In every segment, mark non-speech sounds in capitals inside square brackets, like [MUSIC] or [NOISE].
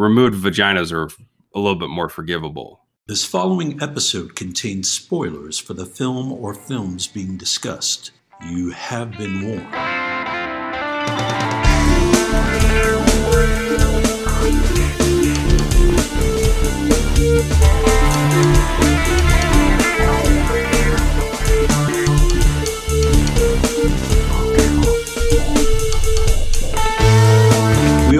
removed vaginas are a little bit more forgivable. This following episode contains spoilers for the film or films being discussed. You have been warned.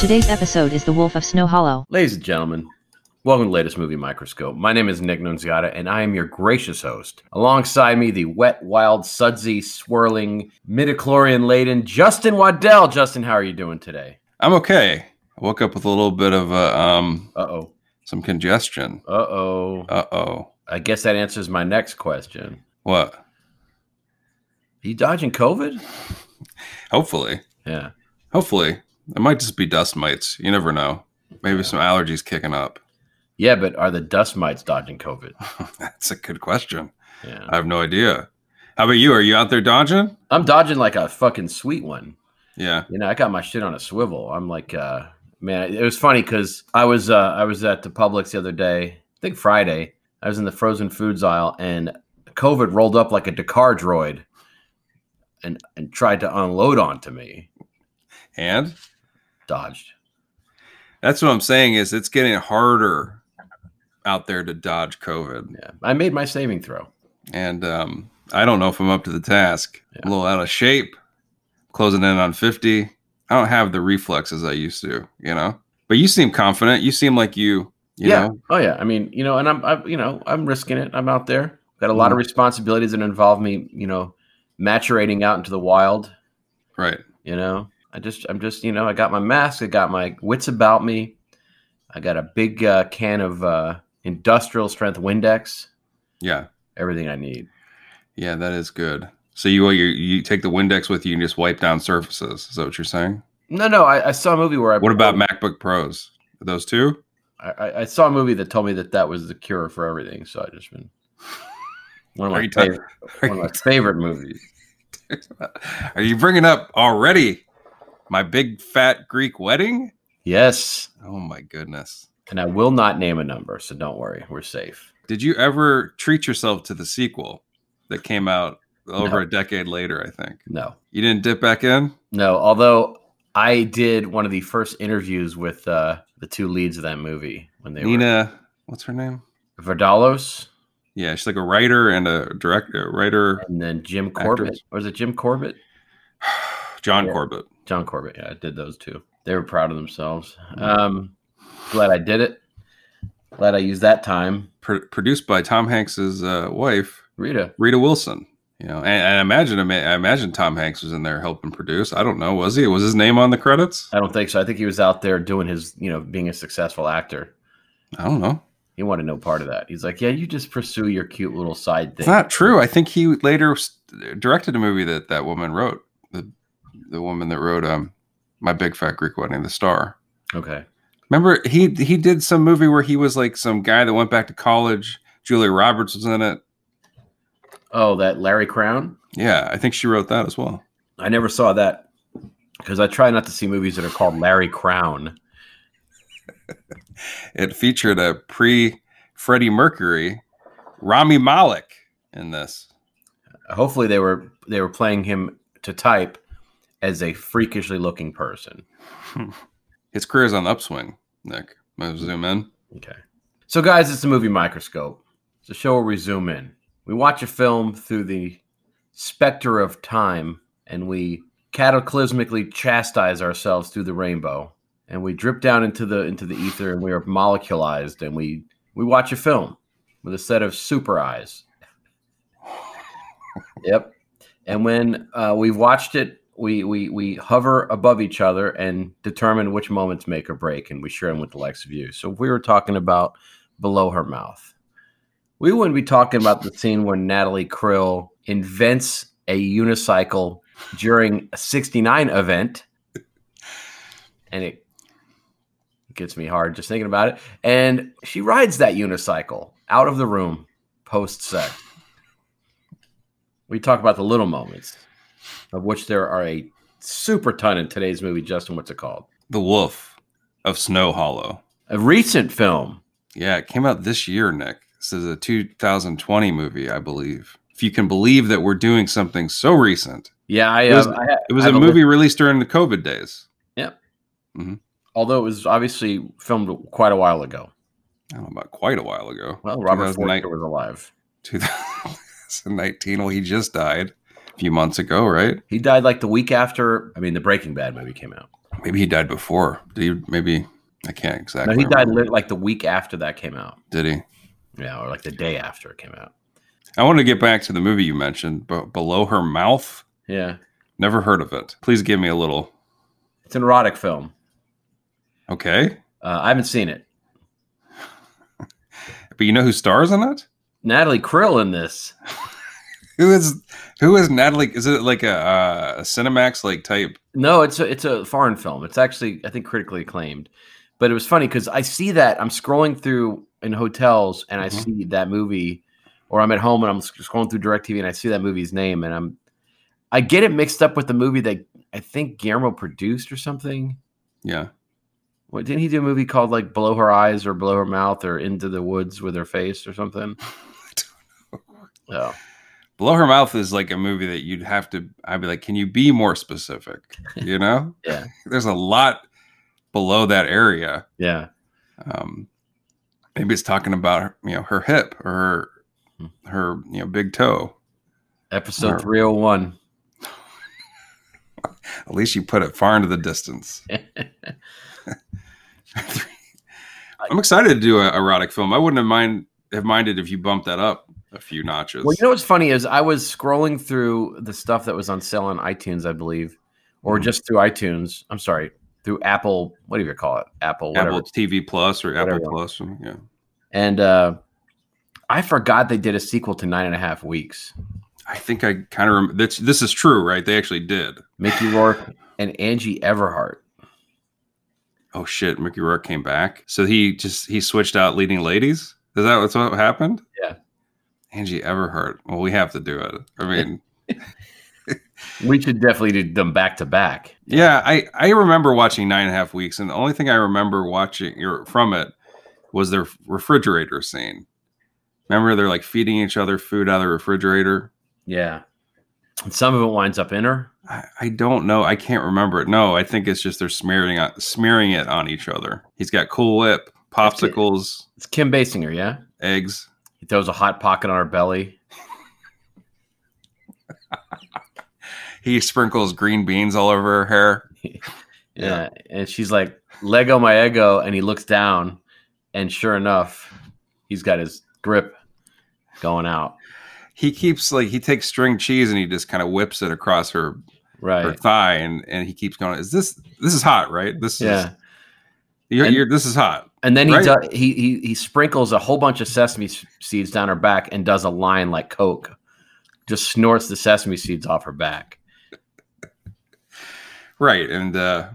Today's episode is The Wolf of Snow Hollow. Ladies and gentlemen, welcome to the latest movie microscope. My name is Nick Nunziata, and I am your gracious host. Alongside me, the wet, wild, sudsy, swirling, midichlorian laden Justin Waddell. Justin, how are you doing today? I'm okay. I woke up with a little bit of uh, um Uh oh. some congestion. Uh oh. Uh oh. I guess that answers my next question. What? Are you dodging COVID? Hopefully. Yeah. Hopefully. It might just be dust mites. You never know. Maybe some allergies kicking up. Yeah, but are the dust mites dodging COVID? [LAUGHS] That's a good question. Yeah. I have no idea. How about you? Are you out there dodging? I'm dodging like a fucking sweet one. Yeah. You know, I got my shit on a swivel. I'm like, uh, man, it was funny because I was uh, I was at the Publix the other day, I think Friday. I was in the frozen foods aisle, and COVID rolled up like a Dakar droid, and and tried to unload onto me. And Dodged. that's what I'm saying is it's getting harder out there to dodge COVID. Yeah, I made my saving throw. And um, I don't know if I'm up to the task. Yeah. A little out of shape, closing in on 50. I don't have the reflexes I used to, you know. But you seem confident. You seem like you, you yeah. know. Oh yeah. I mean, you know, and I'm, I, you know, I'm risking it. I'm out there. Got a lot of Mhm. responsibilities that involve me, you know, maturating out into the wild. Right. You know, I just, I'm just, you know, I got my mask, I got my wits about me. I got a big uh, can of uh, industrial strength Windex, Yeah. everything I need. Yeah, that is good. So you you you take the Windex with you and just wipe down surfaces. Is that what you're saying? No, no, I, I saw a movie where I. What about MacBook Pros? Are those two? I, I- I saw a movie that told me that that was the cure for everything. So I just been one of my favorite, one of my favorite movies. [LAUGHS] Are you bringing up already my big fat Greek wedding? Yes, Oh my goodness. and I will not name a number, so don't worry, we're safe. Did you ever treat yourself to the sequel that came out over No. a decade later, I think? No, You didn't dip back in? no. Although I did one of the first interviews with uh, the two leads of that movie when they were. Nina, what's her name? were Vardalos Yeah, she's like a writer and a director, writer. and then Jim Corbett. Actors. Or is it Jim Corbett? [SIGHS] John Yeah. Corbett. John Corbett. Yeah, I did those two. They were proud of themselves. Um, glad I did it. Glad I used that time. Pro- produced by Tom Hanks's uh, wife, Rita. Rita Wilson. You know, and, and I imagine I imagine Tom Hanks was in there helping produce. I don't know. Was he? Was his name on the credits? I don't think so. I think he was out there doing his, you know, being a successful actor. I don't know. He wanted no part of that. He's like, yeah, you just pursue your cute little side thing. It's not true. I think he later directed a movie that that woman wrote. The woman that wrote um my big fat Greek wedding, the star. Okay. Remember he he did some movie where he was like some guy that went back to college. Julia Roberts was in it. Oh, that Larry Crowne? Yeah, I think she wrote that as well. I never saw that because I try not to see movies that are called Larry Crowne. [LAUGHS] It featured a pre Freddie Mercury, Rami Malek in this. Hopefully they were they were playing him to type as a freakishly looking person. [LAUGHS] His career is on the upswing. Nick, gonna zoom in. Okay. So, guys, it's the movie microscope. It's a show where we zoom in. We watch a film through the specter of time and we cataclysmically chastise ourselves through the rainbow and we drip down into the into the ether, and we are moleculized, and we we watch a film with a set of super eyes. [LAUGHS] yep. And when uh, we've watched it, we, we we hover above each other and determine which moments make or break, and we share them with the likes of you. So if we were talking about below her mouth, we wouldn't be talking about the scene when Natalie Krill invents a unicycle during a 69 event. And it gets me hard just thinking about it. And she rides that unicycle out of the room post sex. We talk about the little moments, of which there are a super ton in today's movie. Justin, what's it called? The Wolf of Snow Hollow. A recent film. Yeah, it came out this year, Nick. This is a 2020 movie, I believe. If you can believe that we're doing something so recent. Yeah, I, It was, uh, I it was I a have movie released during the COVID days. Yep. Although it was obviously filmed quite a while ago. I don't know about quite a while ago. Well, Robert 2009 Forster was alive. 2019. Well, he just died a few months ago, right? He died like the week after. I mean, the Breaking Bad movie came out. Maybe he died before. Did he? Maybe I can't exactly. No, he died remember. like the week after that came out. Did he? Yeah, or like the day after it came out. I want to get back to the movie you mentioned, but below her mouth. Yeah, Never heard of it. Please give me a little. it's an erotic film. Okay, Uh, I haven't seen it. [LAUGHS] but you know who stars in it? Natalie Krill in this. [LAUGHS] Who is who is Natalie? Is it like a, uh, a Cinemax like type? No, it's a it's a foreign film. It's actually I think critically acclaimed. But it was funny because I see that I'm scrolling through in hotels and I Mhm. see that movie, or I'm at home and I'm scrolling through Directv and I see that movie's name and I'm I get it mixed up with the movie that I think Guillermo produced or something. Yeah, What didn't he do a movie called like Below Her Eyes or Below Her Mouth or Into the Woods with Her Face or something? [LAUGHS] Oh, below her mouth is like a movie that you'd have to. I'd be like, can you be more specific? You know, [LAUGHS] Yeah. [LAUGHS] There's a lot below that area. yeah. Um, maybe it's talking about you know her hip or her, Hmm. her you know big toe. Episode Or- 301. [LAUGHS] At least you put it far into the distance. I'm excited to do an erotic film. I wouldn't have mind have minded if you bumped that up a few notches. Well, you know what's funny is I was scrolling through the stuff that was on sale on iTunes, I believe, or Mhm. just through iTunes. I'm sorry, through Apple. What do you call it? Apple, whatever. Apple TV Plus or Apple Plus. Yeah. And uh, I forgot they did a sequel to Nine and a Half Weeks. I think I kind of remember. this. This is true, right? They actually did. Mickey Rourke and Angie Everhart. Oh shit! Mickey Rourke came back, so he just he switched out leading ladies. Is that what's what happened? Angie Everhart. Well, we have to do it. I mean, [LAUGHS] We should definitely do them back to back. yeah, I I remember watching nine and a half weeks, and the only thing I remember watching or from it was their refrigerator scene. Remember, they're like feeding each other food out of the refrigerator. Yeah. And some of it winds up in her. I, I don't know. I can't remember it. No, I think it's just they're smearing smearing it on each other. He's got Cool Whip, popsicles, It's Kim Basinger, yeah? eggs. Throws a hot pocket on her belly. [LAUGHS] He sprinkles green beans all over her hair. [LAUGHS] Yeah. And she's like, Lego my ego. And he looks down. And sure enough, he's got his grip going out. He keeps like he takes string cheese and he just kind of whips it across her, her Right. thigh, and and he keeps going. Is this this is hot, right? This Yeah. is you're, And- you're, this is hot. And then he, Right. does, he he he sprinkles a whole bunch of sesame seeds down her back and does a line like Coke. Just snorts the sesame seeds off her back. Right, and uh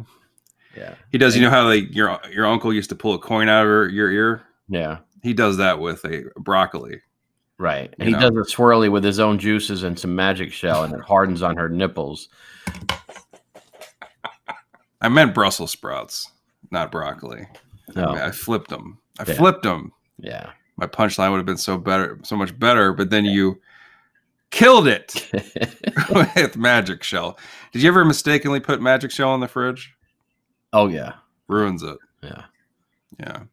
Yeah. he does. You know how like your your uncle used to pull a coin out of her, your ear. Yeah. He does that with a broccoli. Right. And he know. does a swirly with his own juices and some magic shell and it hardens on her nipples. I meant Brussels sprouts, not broccoli. No. I, mean, oh. I flipped them. I Yeah. flipped them. Yeah. My punchline would have been so better, so much better. But then you killed it [LAUGHS] with magic shell. Did you ever mistakenly put magic shell in the fridge? oh yeah. Ruins it. Yeah. Yeah.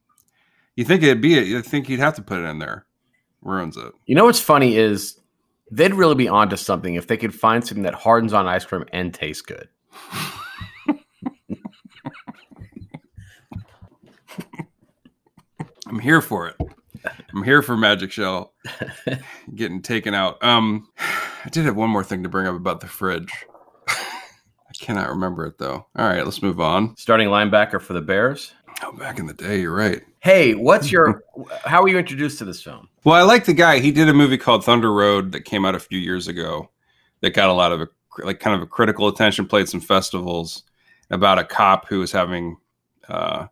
You think it'd be? it? You think you'd have to put it in there? Ruins it. You know what's funny is they'd really be onto something if they could find something that hardens on ice cream and tastes good. [LAUGHS] I'm here for it. I'm here for Magic Shell [LAUGHS] getting taken out. Um, I did have one more thing to bring up about the fridge. [LAUGHS] I cannot remember it though. All right, let's move on. Starting linebacker for the Bears. Oh, back in the day, you're right. Hey, what's your? [LAUGHS] how were you introduced to this film? Well, I like the guy. He did a movie called Thunder Road that came out a few years ago that got a lot of like kind of a critical attention, played some festivals about a cop who was having uh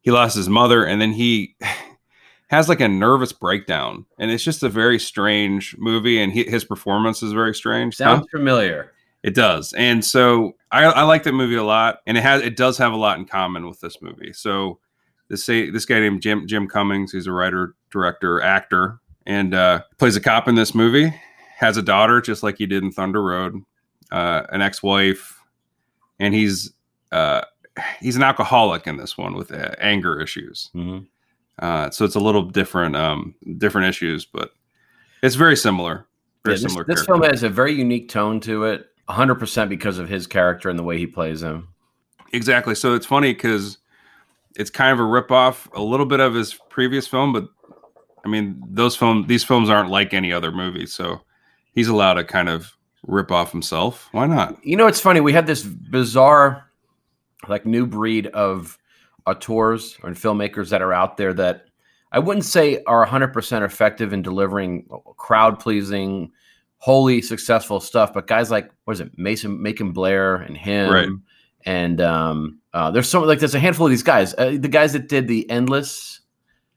he lost his mother and then he [SIGHS] has like a nervous breakdown. And it's just a very strange movie and he, his performance is very strange Sounds familiar. it does. And so I, I like that movie a lot and it has it does have a lot in common with this movie. So this say this guy named jim jim cummings he's a writer director actor and uh plays a cop in this movie has a daughter just like he did in thunder road uh an ex-wife and he's uh he's an alcoholic in this one with uh, anger issues Mhm. uh, so it's a little different, um, different issues, but it's very similar. Very Yeah, this, similar. this character. film has a very unique tone to it, 100% because of his character and the way he plays him. exactly. So it's funny because it's kind of a ripoff, a little bit of his previous film, but I mean, those film, these films aren't like any other movie, so he's allowed to kind of rip off himself. Why not? You know, it's funny. We have this bizarre, like, new breed of auteurs and filmmakers that are out there that I wouldn't say are 100% effective in delivering crowd pleasing, wholly successful stuff. But guys like, what is it, Mason, Macon Blair and him. Right. And um, uh, there's some, like, there's a handful of these guys. Uh, the guys that did The Endless,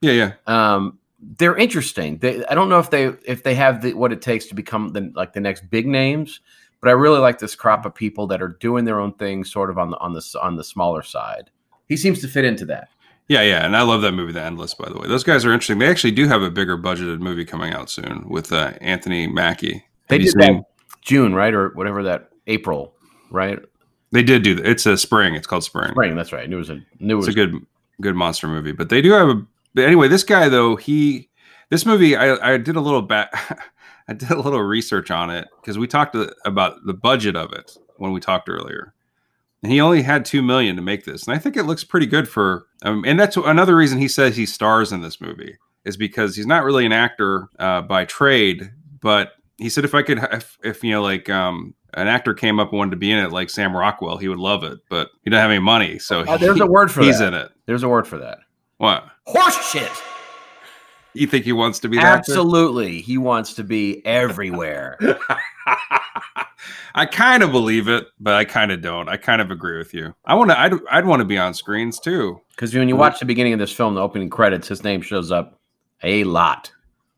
Yeah, yeah. um, they're interesting. They, I don't know if they if they have the, what it takes to become the like the next big names, but I really like this crop of people that are doing their own thing, sort of on the on the on the smaller side. He seems to fit into that. Yeah, yeah, and I love that movie, The Endless. By the way, those guys are interesting. They actually do have a bigger budgeted movie coming out soon with uh, Anthony Mackie. They did that June, right, or whatever that April, right? They did do that. It's a spring. It's called Spring. Spring. That's right. It was a knew it It's was a good, good monster movie. But they do have a. But anyway, this guy though, he, this movie, I, I did a little back, [LAUGHS] I did a little research on it because we talked about the budget of it when we talked earlier, and he only had two million to make this, and I think it looks pretty good for. Um, and that's another reason he says he stars in this movie is because he's not really an actor uh, by trade, but he said if I could, if, if you know, like um, an actor came up and wanted to be in it, like Sam Rockwell, he would love it, but he doesn't have any money, so Uh, there's a word for he's that. in it. There's a word for that. What? Horse shit. You think he wants to be that? Absolutely. He wants to be everywhere. [LAUGHS] I kind of believe it, but I kind of don't. I kind of agree with you. I want to. I'd, I'd want to be on screens too. Because when you watch the beginning of this film, the opening credits, his name shows up a lot.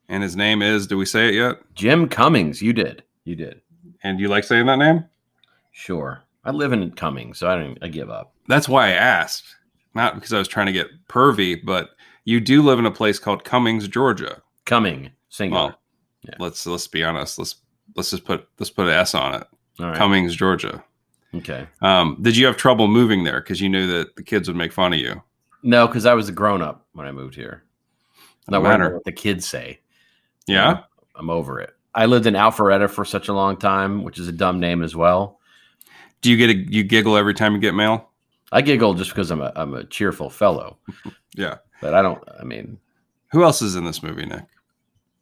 And his name is. Do we say it yet? Jim Cummings. You did. You did. And do you like saying that name? Sure. I live in Cummings, so I don't. I give up. That's why I asked. Not because I was trying to get pervy, but you do live in a place called Cummings, Georgia. Cumming. Singular. Well, let's let's be honest. Let's let's just put let's put an S on it. Right. Cummings, Georgia. Okay. Um, did you have trouble moving there because you knew that the kids would make fun of you? No, because I was a grown up when I moved here. Not worried matter. what the kids say. Yeah. I'm over it. I lived in Alpharetta for such a long time, which is a dumb name as well. Do you get a you giggle every time you get mail? I giggle just because I'm a I'm a cheerful fellow, [LAUGHS] Yeah. but I don't. I mean, Who else is in this movie, Nick?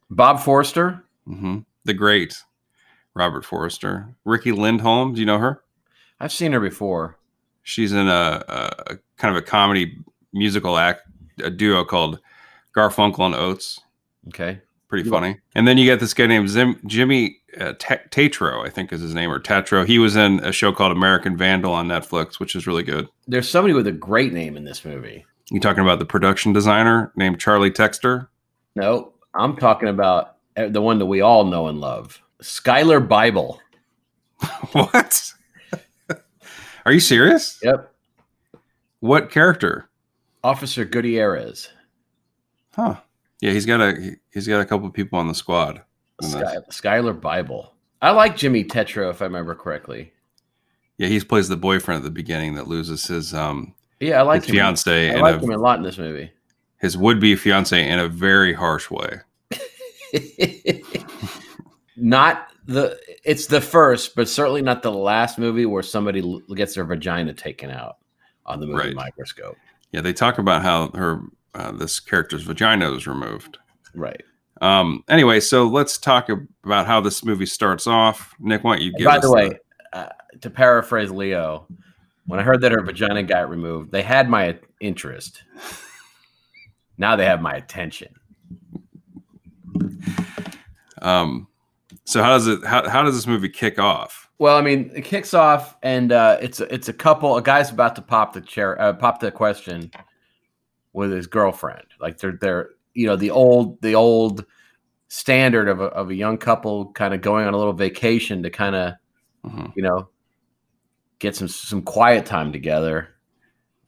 Bob Forster. hmm The great Robert Forrester. Riki Lindhome. Do you know her? I've seen her before. She's in a, a, a kind of a comedy musical act, a duo called Garfunkel and Oates. Okay. Pretty funny. And then you got this guy named Zim, Jimmy uh, Ta- Tatro, I think is his name, or Tatro. He was in a show called American Vandal on Netflix, which is really good. There's somebody with a great name in this movie. You talking about the production designer named Charlie Texter? No, I'm talking about uh, the one that we all know and love, Skyler Bible. [LAUGHS] what? [LAUGHS] Are you serious? Yep. What character? Officer Gutierrez. Huh. Yeah, he's got a he- he's got a couple of people on the squad. In this. Sky, Skyler Bible. I like Jimmy Tatro, if I remember correctly. Yeah, he plays the boyfriend at the beginning that loses his um Yeah, I like his him. fiance I like a, him a lot in this movie. his would be fiance in a very harsh way. [LAUGHS] not the it's the first, but certainly not the last movie where somebody gets their vagina taken out on the movie Right. microscope. Yeah, they talk about how her uh, this character's vagina was removed. Right. Um. Anyway, so let's talk about how this movie starts off. Nick, why don't you And give by the way, uh, to paraphrase Leo, when I heard that her vagina got removed, they had my interest. Now they have my attention. Um. So how does it? How, how does this movie kick off? Well, I mean, it kicks off, and uh, it's a, it's a couple. A guy's about to pop the chair, uh, pop the question with his girlfriend. Like they're they're you know the old the old standard of a, of a young couple kind of going on a little vacation to kind of Mhm. you know get some some quiet time together.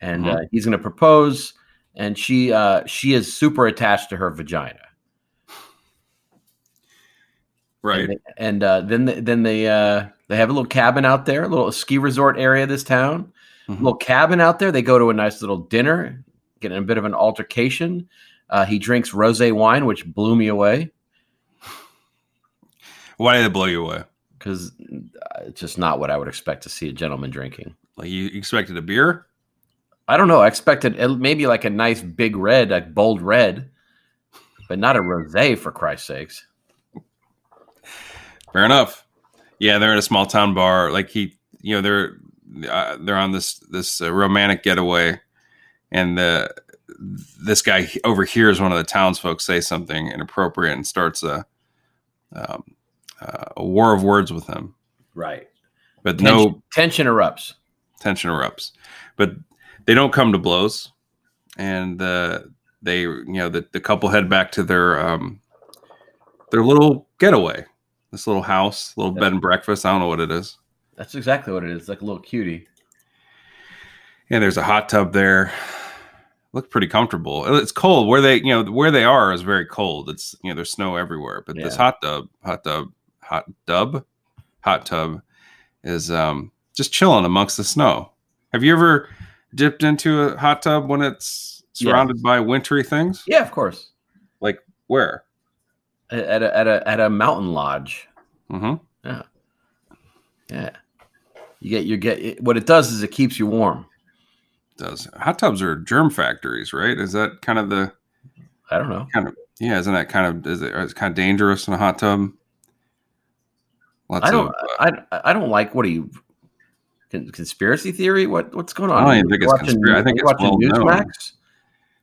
And uh, he's going to propose, and she uh, she is super attached to her vagina. Right. And, and uh, then they, then they uh, they have a little cabin out there, a little ski resort area of this town. Mhm. Little cabin out there. They go to a nice little dinner, get in a bit of an altercation. Uh, he drinks rosé wine, which blew me away Why did it blow you away? because it's just not what I would expect to see a gentleman drinking. Like you expected a beer? I don't know. I expected maybe like a nice big red, like bold red, but not a rosé for Christ's sakes. Fair enough. Yeah, they're at a small town bar. Like he, you know, they're uh, they're on this this uh, romantic getaway, and the this guy overhears one of the townsfolk say something inappropriate and starts a um, uh, a war of words with him. Right. But Tension, no tension erupts. tension erupts. But they don't come to blows, and uh, they you know the, the couple head back to their um, their little getaway. This little house, little bed and breakfast. I don't know what it is. That's exactly what it is. Like a little cutie. Yeah, there's a hot tub there. Look pretty comfortable. It's cold where they, you know, where they are is very cold. It's you know, there's snow everywhere. But this hot tub, hot tub, hot tub, hot tub is um just chilling amongst the snow. Have you ever dipped into a hot tub when it's Yeah. surrounded by wintry things? Yeah, of course. Like where? At a at a at a mountain lodge. Mm-hmm. Yeah. Yeah. You get you get it, what it does is it keeps you warm. Does hot tubs are germ factories, right? Is that kind of the I don't know. kind of yeah? Isn't that kind of is it it's kind of dangerous in a hot tub? Lots I don't of, uh, I I don't like what are you con- conspiracy theory? What what's going on? I don't even think it's Watching- conspiracy. I think it's watching well known. Newsmax.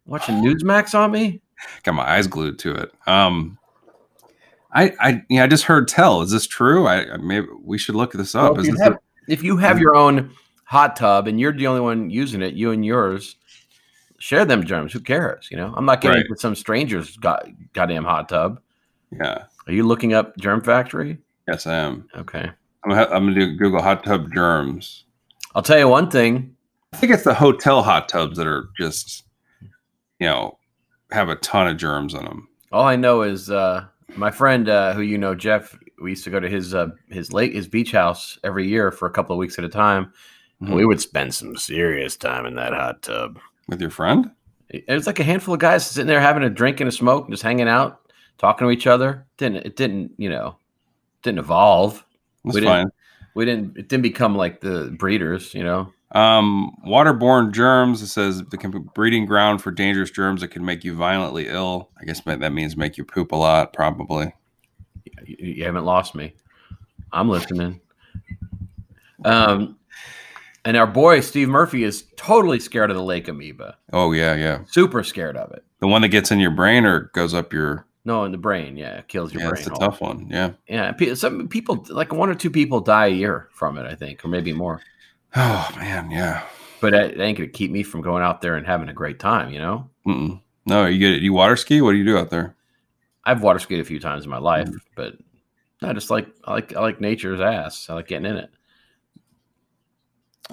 Watching Newsmax on me? got my eyes glued to it. Um, I, I, yeah, I just heard tell. Is this true? I, I maybe we should look this up. Well, Is if, you have, if you have your own hot tub and you're the only one using it, you and yours, share them germs. Who cares? You know, I'm not getting Right. into some stranger's god, goddamn hot tub. yeah? Are you looking up Germ Factory? Yes, I am. Okay. I'm gonna, I'm gonna do Google hot tub germs. I'll tell you one thing. I think it's the hotel hot tubs that are just, you know, have a ton of germs in them. All I know is uh, my friend uh, who you know, Jeff. We used to go to his uh, his lake, his beach house every year for a couple of weeks at a time. Mhm. We would spend some serious time in that hot tub. With your friend? It it was like a handful of guys sitting there having a drink and a smoke, just hanging out, talking to each other. Didn't it? Didn't you know? Didn't evolve. That's We didn't- fine. We didn't. It didn't become like the breeders. You know. Um, waterborne germs. It says the breeding ground for dangerous germs that can make you violently ill. I guess that means make you poop a lot, probably. You, you haven't lost me. I'm listening. Um, and our boy Steve Murphy is totally scared of the lake amoeba. Oh yeah, yeah. Super scared of it. The one that gets in your brain or goes up your No, in the brain. Yeah, it kills your yeah, brain. that's a tough one. Yeah. Yeah, some people, like one or two people, die a year from it. I think, or maybe more. [SIGHS] Oh man, yeah. But it ain't gonna keep me from going out there and having a great time. You know, Mm-mm. No, you get you water ski. What do you do out there? I've water skied a few times in my life, Mm. but I just like I like I like nature's ass. I like getting in it.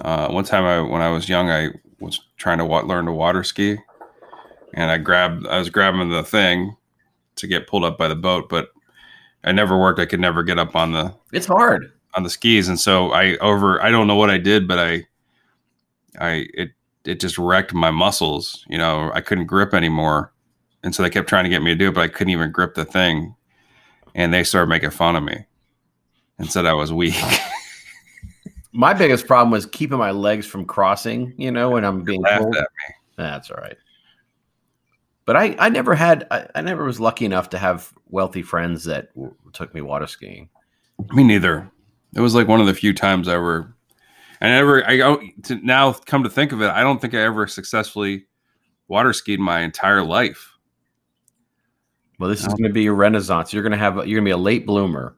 Uh, one time, I when I was young, I was trying to wa- learn to water ski, and I grabbed I was grabbing the thing to get pulled up by the boat, but I never worked. I could never get up on the It's hard. on the skis, and so I over I don't know what I did, but I I it it just wrecked my muscles. You know, I couldn't grip anymore, and so they kept trying to get me to do it, but I couldn't even grip the thing, and they started making fun of me and said I was weak. [LAUGHS] My biggest problem was keeping my legs from crossing. You know, when I'm being pulled. at That's all right. But I, I never had, I, I never was lucky enough to have wealthy friends that w- took me water skiing. Me neither. It was like one of the few times I ever, I never, I go to now come to think of it, I don't think I ever successfully water skied my entire life. Well, this is um, going to be your renaissance. You're going to have, you're going to be a late bloomer.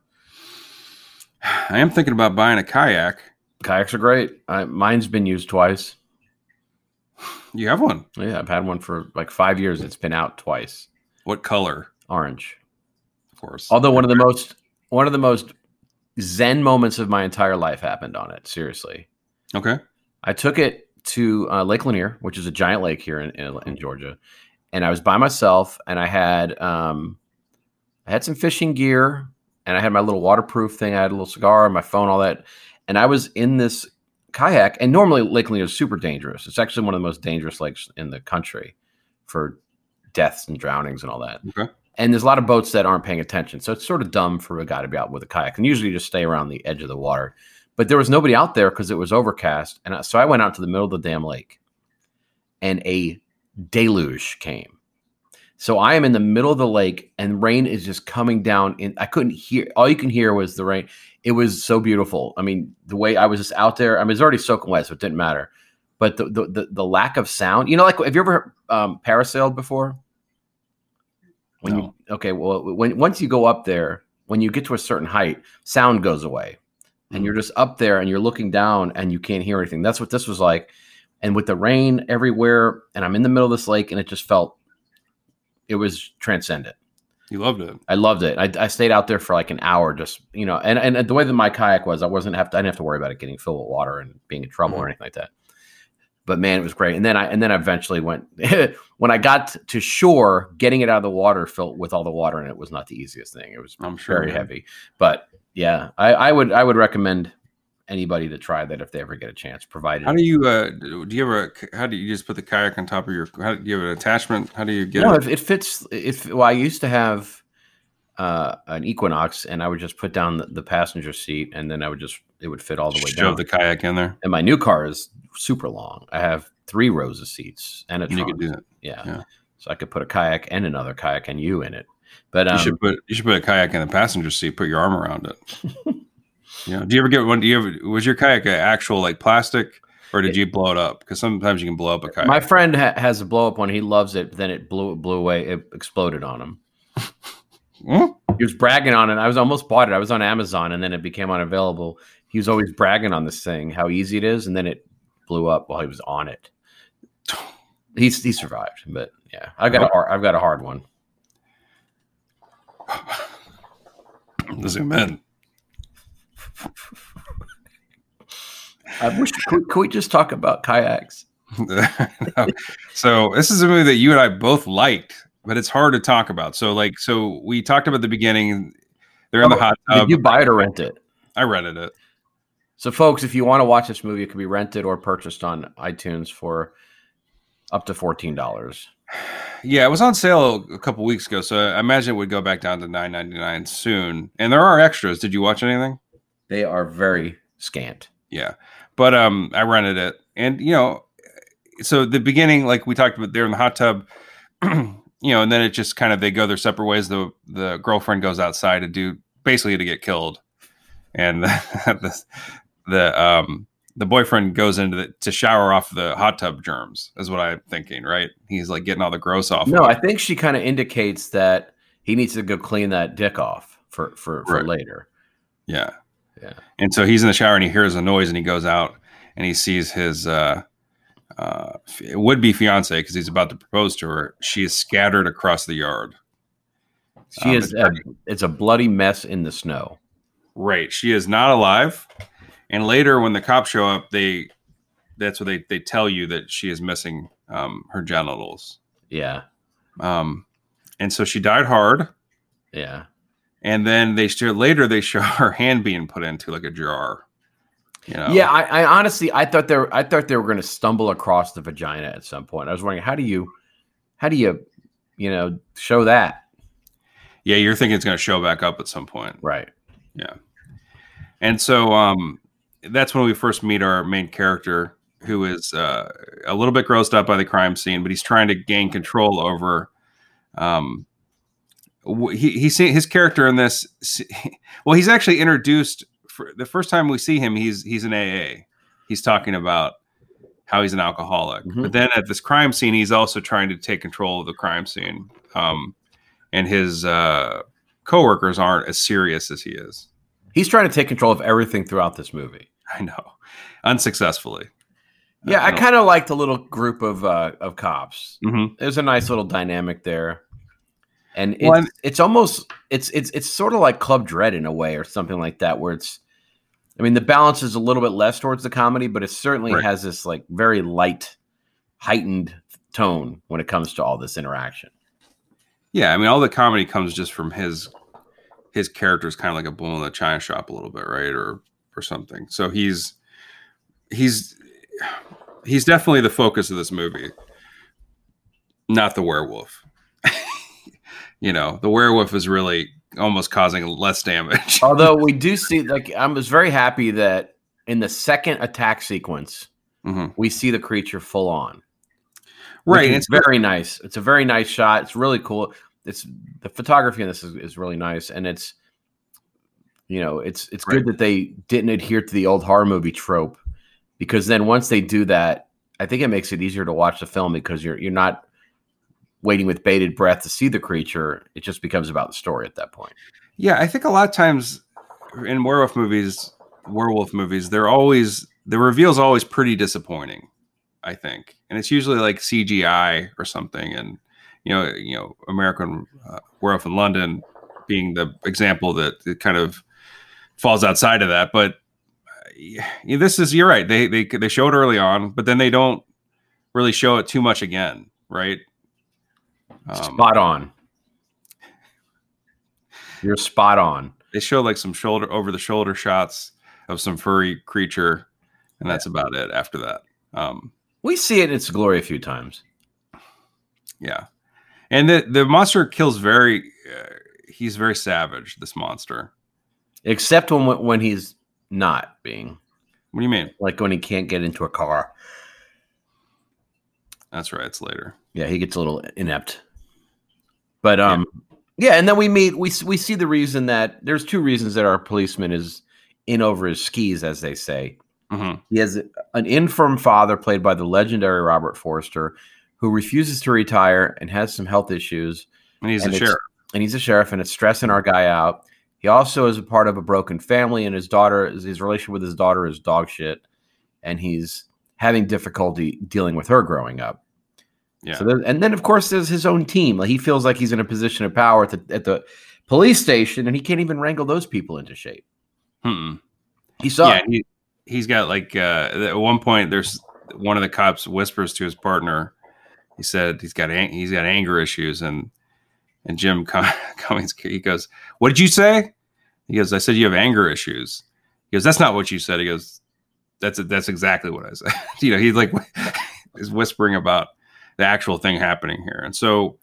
[SIGHS] I am thinking about buying a kayak. Kayaks are great. I, mine's been used twice. You have one. Yeah, I've had one for like five years. It's been out twice. What color? Orange. Of course. Although one of the most one of the most zen moments of my entire life happened on it. Seriously, Okay. I took it to uh, Lake Lanier, which is a giant lake here in, in, in Georgia, and I was by myself, and I had um, I had some fishing gear, and I had my little waterproof thing. I had a little cigar, my phone, all that, and I was in this kayak. And normally, Lake Lanier is super dangerous. It's actually one of the most dangerous lakes in the country for deaths and drownings and all that. Okay. And there's a lot of boats that aren't paying attention. So it's sort of dumb for a guy to be out with a kayak. And usually you just stay around the edge of the water. But there was nobody out there because it was overcast. And I- so I went out to the middle of the damn lake and a deluge came. So I am in the middle of the lake and rain is just coming down. And I couldn't hear. All you can hear was the rain. It was so beautiful. I mean, the way I was just out there. I mean, it's already soaking wet, so it didn't matter. But the the the, the lack of sound. You know, like have you ever um, parasailed before? When No. you okay, well, when once you go up there, when you get to a certain height, sound goes away, and you're just up there and you're looking down and you can't hear anything. That's what this was like. And with the rain everywhere, and I'm in the middle of this lake, and it just felt it was transcendent. You loved it. I loved it. I, I stayed out there for like an hour, just you know, and, and the way that my kayak was, I wasn't have to, I didn't have to worry about it getting filled with water and being in trouble or mm-hmm. anything like that. But man, it was great. And then I and then I eventually went [LAUGHS] when I got to shore, getting it out of the water filled with all the water in it was not the easiest thing. It was I'm sure. very heavy. But yeah, I, I would I would recommend anybody to try that if they ever get a chance, provided How do you uh do you have a how do you just put the kayak on top of your how do you have an attachment? How do you get no, it? it, it fits. If well, I used to have uh, an Equinox, and I would just put down the, the passenger seat, and then I would just it would fit all the way Shove down. the kayak in there. and my new car is super long. I have three rows of seats and a And you could do that. yeah. yeah. so I could put a kayak and another kayak and you in it. But um, you should put you should put a kayak in the passenger seat. Put your arm around it. [LAUGHS] yeah. Do you ever get one? Do you ever was your kayak an actual like plastic, or did you blow it up? Because sometimes you can blow up a kayak. my friend ha- has a blow up one. He loves it. But then it blew it blew away. It exploded on him. [LAUGHS] Hmm? He was bragging on it. I was almost bought it. I was on Amazon, and then it became unavailable. He was always bragging on this thing, how easy it is, and then it blew up while he was on it. [SIGHS] He's he survived, but yeah, I got a hard, I've got a hard one. [SIGHS] Zoom in. I wish could, could we just talk about kayaks? No. [LAUGHS] so this is a movie that you and I both liked, but it's hard to talk about. So like, so we talked about the beginning. They're in the oh, hot Did tub. you buy it or rent it? I rented it. So, folks, if you want to watch this movie, it can be rented or purchased on iTunes for up to fourteen dollars. Yeah, it was on sale a couple weeks ago, so I imagine it would go back down to nine ninety nine soon. And there are extras. Did you watch anything? They are very scant. Yeah, but um, I rented it, and you know, so the beginning, like we talked about, they're in the hot tub, [CLEARS THROAT] you know, and then it just kind of they go their separate ways. The the girlfriend goes outside to do basically to get killed, and [LAUGHS] the the um the boyfriend goes into the to shower off the hot tub germs is what I'm thinking, right? He's like getting all the gross off. No, of I think she kind of indicates that he needs to go clean that dick off for for, for Right. later. Yeah. Yeah. And so he's in the shower and he hears a noise and he goes out and he sees his uh, uh, would be fiance because he's about to propose to her. She is scattered across the yard. She Um, is. A, it's a bloody mess in the snow. Right. She is not alive. And later, when the cops show up, they that's what they they tell you that she is missing um, her genitals. Yeah, Um, and so she died hard. yeah. And then they show later they show [LAUGHS] her hand being put into like a jar. You know? Yeah, I, I honestly, I thought they were, I thought they were going to stumble across the vagina at some point. I was wondering, how do you, how do you, you know, show that? Yeah. You're thinking it's going to show back up at some point. Right. Yeah, and so um, that's when we first meet our main character, who is uh, a little bit grossed up by the crime scene, but he's trying to gain control over. Um, he he's seen his character in this. [LAUGHS] Well, he's actually introduced for the first time we see him. He's he's an AA. He's talking about how he's an alcoholic, Mhm. but then at this crime scene, he's also trying to take control of the crime scene. Um, and his uh, coworkers aren't as serious as he is. He's trying to take control of everything throughout this movie. I know, unsuccessfully. Yeah, Uh, I kind of liked the little group of uh, of cops. Mhm. There's a nice little dynamic there, and it's, Well, it's almost it's it's it's sort of like Club Dread in a way, or something like that, where it's. I mean, the balance is a little bit less towards the comedy, but it certainly Right. has this like very light, heightened tone when it comes to all this interaction. Yeah, I mean, all the comedy comes just from his his character is kind of like a bull in the china shop a little bit, right, or or something. So he's he's he's definitely the focus of this movie, not the werewolf. [LAUGHS] you know, the werewolf is really almost causing less damage. [LAUGHS] Although we do see, like, I was very happy that in the second attack sequence, Mhm. we see the creature full on. Right, it's very nice. It's a very nice shot. It's really cool. It's the photography in this is, is really nice, and it's you know it's it's Right. good that they didn't adhere to the old horror movie trope because then once they do that, I think it makes it easier to watch the film because you're you're not waiting with bated breath to see the creature. It just becomes about the story at that point. Yeah, I think a lot of times in werewolf movies, werewolf movies, they're always the reveal's always pretty disappointing. I think, and it's usually like CGI or something, and you know, you know, American uh, Werewolf in London being the example that it kind of falls outside of that. But uh, this is you're right. They they they show it early on, but then they don't really show it too much again, right? Um, spot on. You're spot on. they show like some shoulder over the shoulder shots of some furry creature and that's about it after that um We see it in its glory a few times. yeah and the the monster kills very uh, he's very savage this monster except when when he's not being what do you mean like when he can't get into a car. that's right it's later Yeah, he gets a little inept. But um, yeah. and then we meet. We we see the reason that there's two reasons that our policeman is in over his skis, as they say. hmm He has an infirm father, played by the legendary Robert Forster, who refuses to retire and has some health issues. and he's And a sheriff and he's a sheriff and it's stressing our guy out. He also is a part of a broken family, and his daughter, his relationship with his daughter is dog shit, and he's having difficulty dealing with her growing up. Yeah So, there, and then of course there's his own team. Like he feels like he's in a position of power at the, at the police station, and he can't even wrangle those people into shape. Mm-mm. He saw. yeah he, he's got like uh at one point there's one of the cops whispers to his partner he said he's got ang- he's got anger issues and and jim [LAUGHS] cummings he goes what did you say he goes i said you have anger issues he goes that's not what you said he goes that's that's exactly what i said [LAUGHS] you know he's like [LAUGHS] is whispering about the actual thing happening here and so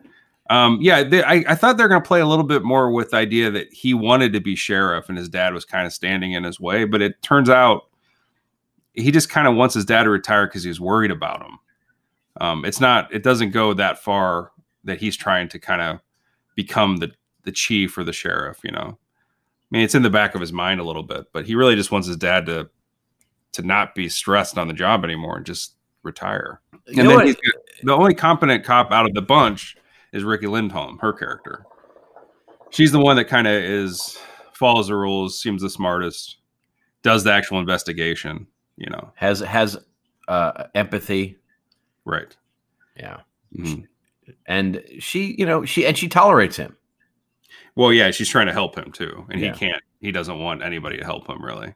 um, yeah, they, I, I thought they're going to play a little bit more with the idea that he wanted to be sheriff and his dad was kind of standing in his way, but it turns out he just kind of wants his dad to retire because he's worried about him. Um, it's not, it doesn't go that far that he's trying to kind of become the the chief or the sheriff. You know, I mean, it's in the back of his mind a little bit, but he really just wants his dad to to not be stressed on the job anymore and just retire. You and know then he's got- the only competent cop out of the bunch is Riki Lindhome, her character. She's the one that kind of is follows the rules, seems the smartest, does the actual investigation. You know, has has uh, empathy. right? Yeah, Mhm. and she, you know, she and she tolerates him. Well, yeah, she's trying to help him too, and Yeah. he can't. He doesn't want anybody to help him really.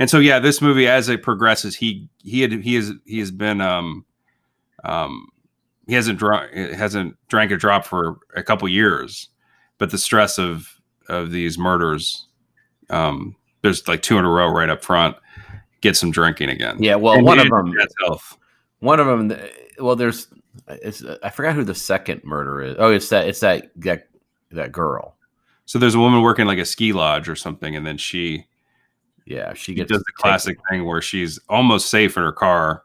And so, yeah, this movie as it progresses, he he had he has he has been um um he hasn't drunk hasn't drank a drop for a couple years, but the stress of of these murders, um, there's like two in a row right up front, gets him drinking again. Yeah, well, And one of them, one of them. Well, there's, it's, I forgot who the second murder is. Oh, it's that, it's that that that girl. So there's a woman working like a ski lodge or something, and then she Yeah, she does the classic thing where she's almost safe in her car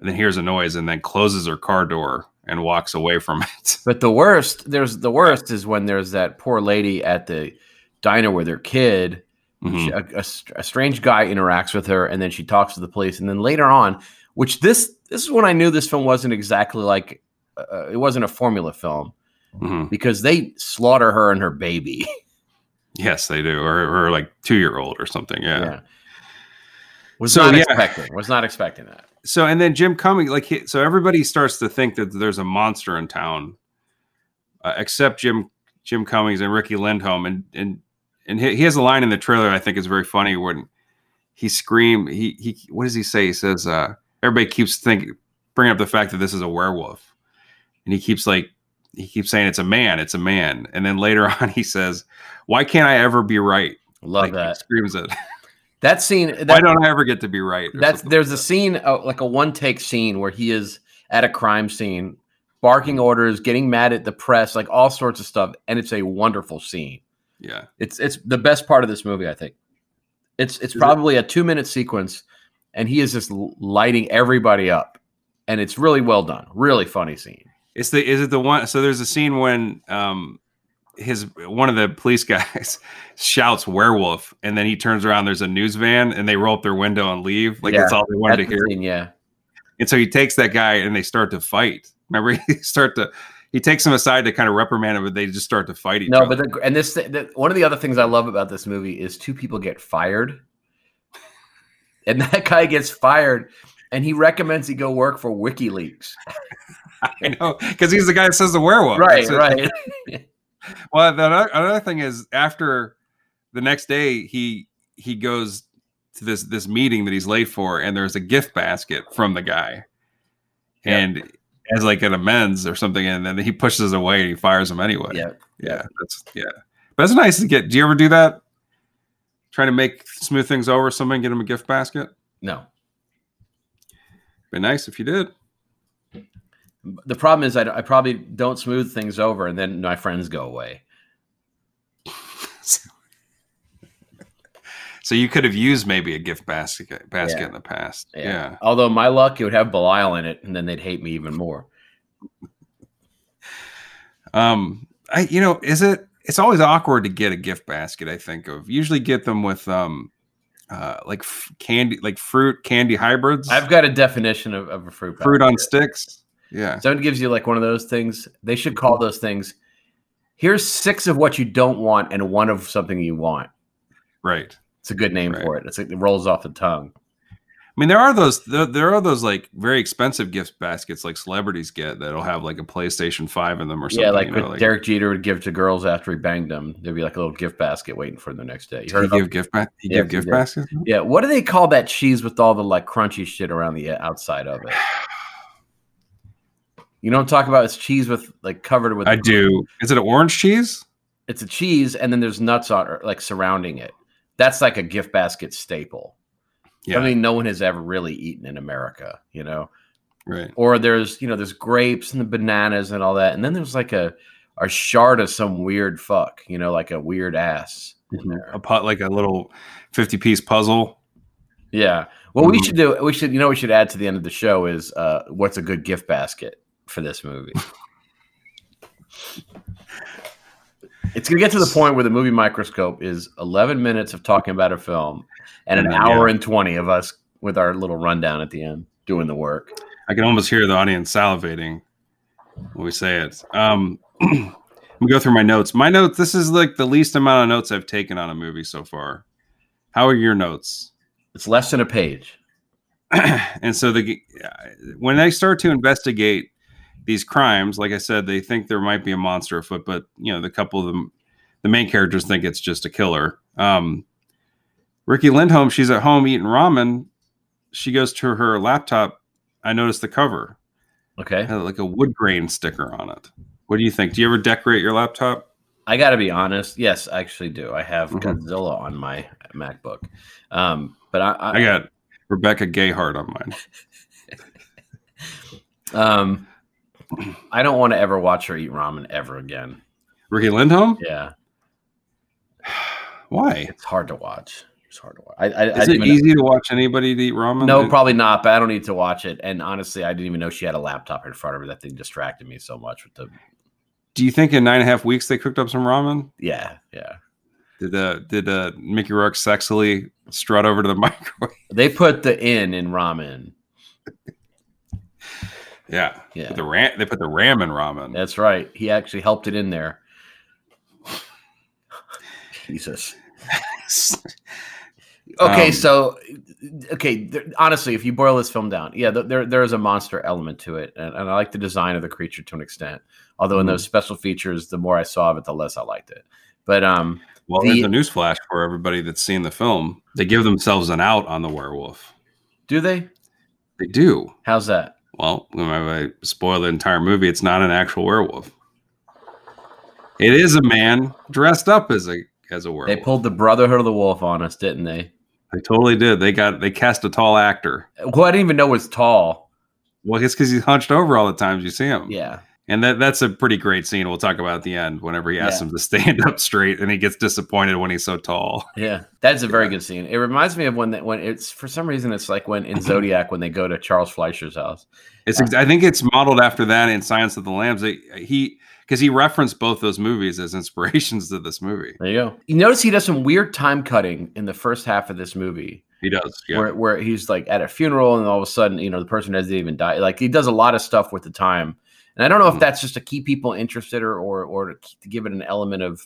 and then hears a noise and then closes her car door and walks away from [LAUGHS] it. But the worst, there's the worst is when there's that poor lady at the diner with her kid. Mhm. She- a, a a strange guy interacts with her, and then she talks to the police. And then later on, which this this is when I knew this film wasn't exactly like uh, it wasn't a formula film Mhm. because they slaughter her and her baby. [LAUGHS] Yes, they do, or, or like two year old or something. Yeah. Was So, not yeah. expecting. Was not expecting that. So and then Jim Cummings, like he, so, everybody starts to think that there's a monster in town, uh, except Jim Jim Cummings and Riki Lindhome, and and and he, he has a line in the trailer I think is very funny when he scream he he what does he say? He says uh, everybody keeps thinking bringing up the fact that this is a werewolf, and he keeps like he keeps saying it's a man, it's a man, and then later [LAUGHS] on he says, "Why can't I ever be right?" Love like, that. screams it. [LAUGHS] That scene. Why don't I ever get to be right? that's there's like a scene uh, like a one take scene where he is at a crime scene, barking orders, getting mad at the press, like all sorts of stuff, and it's a wonderful scene. yeah. It's it's the best part of this movie, I think. It's it's Is it? probably a two minute sequence, and he is just lighting everybody up, and it's really well done. Really funny scene. It's the is it the one? So there's a scene when um his one of the police [LAUGHS] guys shouts werewolf, and then he turns around. There's a news van, and they roll up their window and leave. Like that's all they wanted to hear. scene, yeah. And so he takes that guy, and they start to fight. Remember, [LAUGHS] he start to he takes him aside to kind of reprimand him, but they just start to fight each No, other. but the, and this the, one of the other things I love about this movie is two people get fired, and that guy gets fired, and he recommends he go work for WikiLeaks. [LAUGHS] I know because he's the guy that says the werewolf. right, right. [LAUGHS] Well, the another thing is after the next day, he he goes to this this meeting that he's late for, and there's a gift basket from the guy, Yeah. and as like an amends or something, and then he pushes away and he fires him anyway. yeah, yeah, that's yeah. But it's nice to get. Do you ever do that? Trying to make smooth things over. Somebody get him a gift basket. no. Be nice if you did. The problem is I, I probably don't smooth things over, and then my friends go away. [LAUGHS] So you could have used maybe a gift basket basket Yeah. in the past. Yeah. yeah. Although my luck, it would have Belial in it, and then they'd hate me even more. [LAUGHS] Um, I you know, is it? It's always awkward to get a gift basket. I think of usually get them with um, uh, like f- candy, like fruit candy hybrids. I've got a definition of, of a fruit. fruit on sticks. Yeah, Someone gives you like one of those things. They should call those things. Here's six of what you don't want and one of something you want. right. It's a good name Right. for it. It's like, it rolls off the tongue. I mean, there are those there, there are those like very expensive gift baskets like celebrities get that'll have like a PlayStation Five in them or something. yeah, like you know, like, Derek Jeter would give to girls after he banged them. There'd be like a little gift basket waiting for them the next day. You heard he give gift ba- he Yeah, give gift baskets? Yeah, what do they call that cheese with all the like crunchy shit around the outside of it? You know what I'm talking about? It's cheese with like covered with. I do. Is it an orange cheese? It's a cheese, and then there's nuts on like surrounding it. That's like a gift basket staple. Yeah, I mean, no one has ever really eaten in America, you know. right. Or there's you know there's grapes and the bananas and all that, and then there's like a a shard of some weird fuck, you know, like a weird ass. there. A pot like a little fifty piece puzzle. Yeah. What we Mhm. should do, we should, you know, we should add to the end of the show is uh, what's a good gift basket for this movie. [LAUGHS] it's going to get to the point where the movie microscope is 11 minutes of talking about a film and an Yeah. hour and 20 of us with our little rundown at the end doing the work. I can almost hear the audience salivating when we say it. Um, [CLEARS THROAT] let me go through my notes. My notes. This is like the least amount of notes I've taken on a movie so far. How are your notes? It's less than a page. [CLEARS THROAT] and so the when they start to investigate these crimes, like I said, they think there might be a monster afoot, but you know, the couple of them, the main characters think it's just a killer. Um, Riki Lindhome, she's at home eating ramen. She goes to her laptop. I noticed the cover Okay. Like a wood grain sticker on it. What do you think? Do you ever decorate your laptop? I got to be honest. Yes, I actually do. I have Mhm. Godzilla on my MacBook. Um, but I, I, I got Rebecca Gayheart on mine. [LAUGHS] um, I don't want to ever watch her eat ramen ever again. Riki Lindhome? Yeah. [SIGHS] Why? It's hard to watch. It's hard to watch. I, I, Is I it easy to watch anybody to eat ramen? No, probably not. But I don't need to watch it. And honestly, I didn't even know she had a laptop in front of her. That thing distracted me so much with the. Do you think in nine and a half weeks they cooked up some ramen? Yeah, yeah. Did uh, did uh, Mickey Rourke sexily strut over to the [LAUGHS] microwave? They put the in in ramen. Yeah, Yeah. Put the ram- they put the ramen ramen. That's right. He actually helped it in there. [LAUGHS] Jesus. [LAUGHS] Okay, Um, so okay, there, honestly, if you boil this film down, yeah, th- there there is a monster element to it, and, and I like the design of the creature to an extent. Although in Mhm. those special features, the more I saw of it, the less I liked it. But um, Well, the- there's a newsflash for everybody that's seen the film. They give themselves an out on the werewolf. do they? They do. How's that? Well, if I spoil the entire movie, it's not an actual werewolf. It is a man dressed up as a as a werewolf. They pulled the Brotherhood of the Wolf on us, didn't they? They totally did. They got they cast a tall actor. Well, I didn't even know was tall. Well, it's because he's hunched over all the times you see him. Yeah, And that that's a pretty great scene. We'll talk about at the end whenever he asks Yeah. him to stand [LAUGHS] up straight and he gets disappointed when he's so tall. yeah, that's a very good scene. It reminds me of when that when it's for some reason it's like when in [CLEARS THROAT] Zodiac when they go to Charles Fleischer's house. It's uh, ex- I think it's modeled after that in Silence of the Lambs. They, he because he referenced both those movies as [LAUGHS] inspirations to this movie. There you go. You notice he does some weird time cutting in the first half of this movie. He does. Yeah. where where he's like at a funeral and all of a sudden you know the person hasn't even died like he does a lot of stuff with the time and i don't know if Mhm. that's just to keep people interested or or, or to, keep- to give it an element of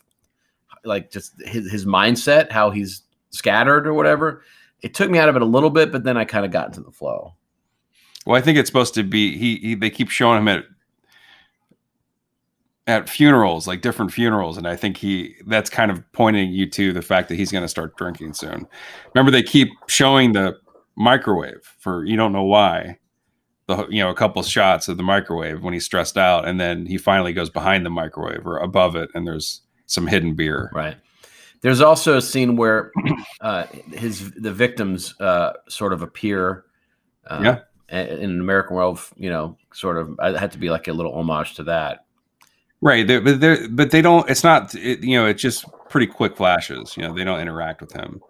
like just his, his mindset how he's scattered or whatever it took me out of it a little bit but then i kind of got into the flow Well, I think it's supposed to be he, he they keep showing him at at funerals, like different funerals, and I think he that's kind of pointing you to the fact that he's going to start drinking soon. Remember, they keep showing the microwave for you don't know why. The you know a couple shots of the microwave when he's stressed out, and then he finally goes behind the microwave or above it, and there's some hidden beer. right there's also a scene where [CLEARS THROAT] uh his the victims uh sort of appear uh, Yeah. in an american world you know sort of i had to be like a little homage to that Right, they're, but they but they don't. It's not. It, you know, it's just pretty quick flashes. You know, they don't interact with him.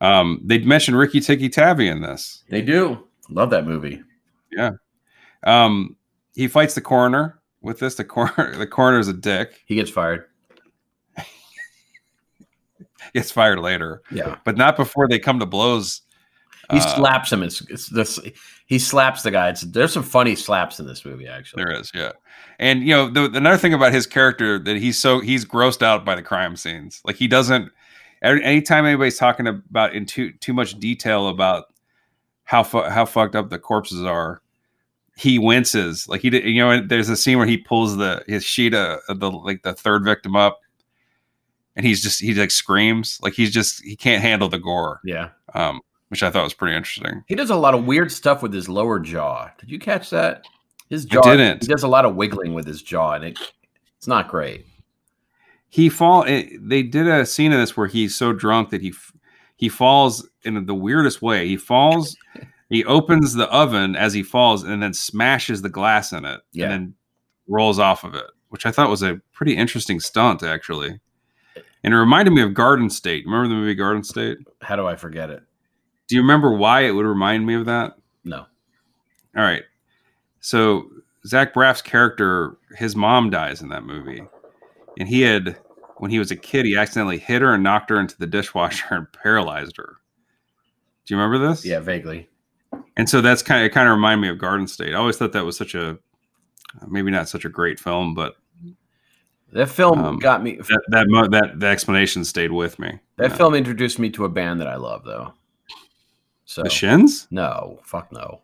Um, they mentioned Rikki-Tikki-Tavi in this. they do love that movie Um, he fights the coroner with this. The coroner, [LAUGHS] the coroner is a dick. he gets fired [LAUGHS] Gets fired later, Yeah, but not before they come to blows. he Uh, slaps him. It's, it's this. He slaps the guy. It's, there's some funny slaps in this movie, actually. There is, yeah. And you know, the, another thing about his character that he's so he's grossed out by the crime scenes. Like he doesn't. Anytime anybody's talking about in too too much detail about how fu- how fucked up the corpses are, he winces. Like he, did, you know, there's a scene where he pulls the his sheet of, of the like the third victim up, and he's just he like screams like he's just he can't handle the gore, Yeah, um, which I thought was pretty interesting. he does a lot of weird stuff with his lower jaw. Did you catch that? His I jaw. didn't. He does a lot of wiggling with his jaw, and it it's not great. he fall it, they did a scene of this where he's so drunk that he he falls in the weirdest way he falls he opens the oven as he falls and then smashes the glass in it Yeah. and then rolls off of it which i thought was a pretty interesting stunt actually and it reminded me of garden state remember the movie garden state How do I forget it? do you remember why it would remind me of that No. all right so zach braff's character his mom dies in that movie and he had when he was a kid he accidentally hit her and knocked her into the dishwasher and [LAUGHS] paralyzed her do you remember this Yeah, vaguely. And so that's kind of it kind of reminded me of garden state i always thought that was such a maybe not such a great film but That film Um, got me. that that mo- that the explanation stayed with me That Yeah. film introduced me to a band that I love, though. So the shins no, fuck no.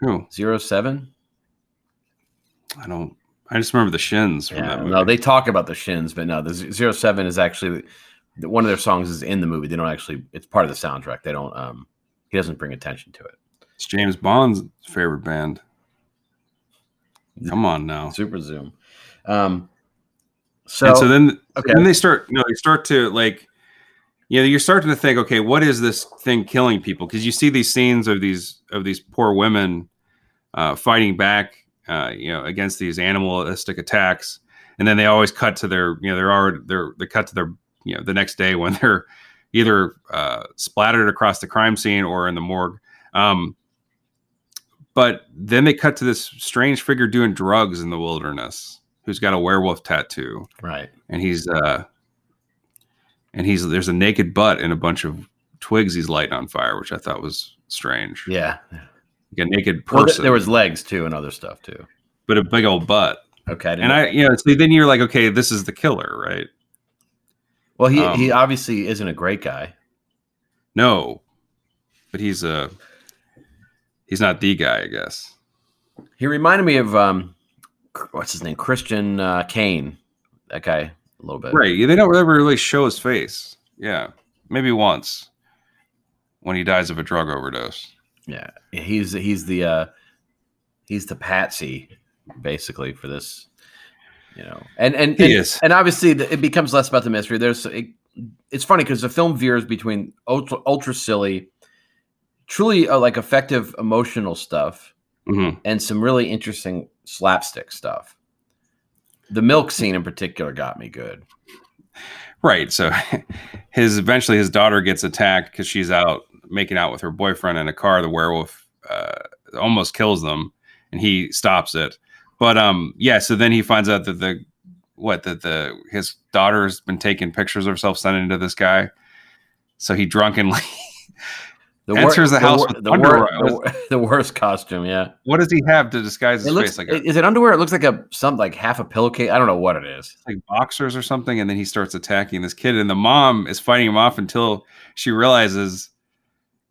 who Zero seven. i don't i just remember the shins from Yeah, that movie no, they talk about the shins, but no, the zero seven is actually one of their songs is in the movie. They don't actually. It's part of the soundtrack. They don't. Um, he doesn't bring attention to it. It's james bond's favorite band come on now Super Zoom. Um, so, and so then, okay. then they start, you know, they start to like, you know, you're starting to think, okay, what is this thing killing people? Because you see these scenes of these of these poor women uh, fighting back, uh, you know, against these animalistic attacks, and then they always cut to their, you know, they're already they're they cut to their, you know, the next day when they're either uh, splattered across the crime scene or in the morgue. Um, but then they cut to this strange figure doing drugs in the wilderness, who's got a werewolf tattoo, Right. and he's uh, and he's there's a naked butt and a bunch of twigs he's lighting on fire, which I thought was strange. Yeah. Like a naked Well, person, there was legs too and other stuff too. but a big old butt. Okay. I And know. I, you know, so then you're like, okay, this is the killer, right? well, he um, he obviously isn't a great guy. No, but he's a he's not the guy, I guess. He reminded me of um, what's his name, Christian uh, Kane. That guy a little bit. Right? They don't ever really show his face. Yeah, maybe once when he dies of a drug overdose. Yeah. He's he's the uh, he's the patsy basically for this. You know, and and He and, is. and obviously the, it becomes less about the mystery. There's it, it's funny because the film veers between ultra ultra silly, truly uh, like effective emotional stuff Mhm. and some really interesting slapstick stuff. The milk scene in particular got me good. Right. So [LAUGHS] his eventually his daughter gets attacked because she's out making out with her boyfriend in a car. The werewolf uh, almost kills them, and he stops it. But um, yeah. So then he finds out that the what that the his daughter's been taking pictures of herself sending to this guy. So he drunkenly. [LAUGHS] The Enters the house the, wor- underwear. the, wor- the worst costume, yeah. what does he have to disguise his looks face? Like a, is it underwear? It looks like a some like half a pillowcase. I don't know what it is. like boxers or something, and then he starts attacking this kid, and the mom is fighting him off until she realizes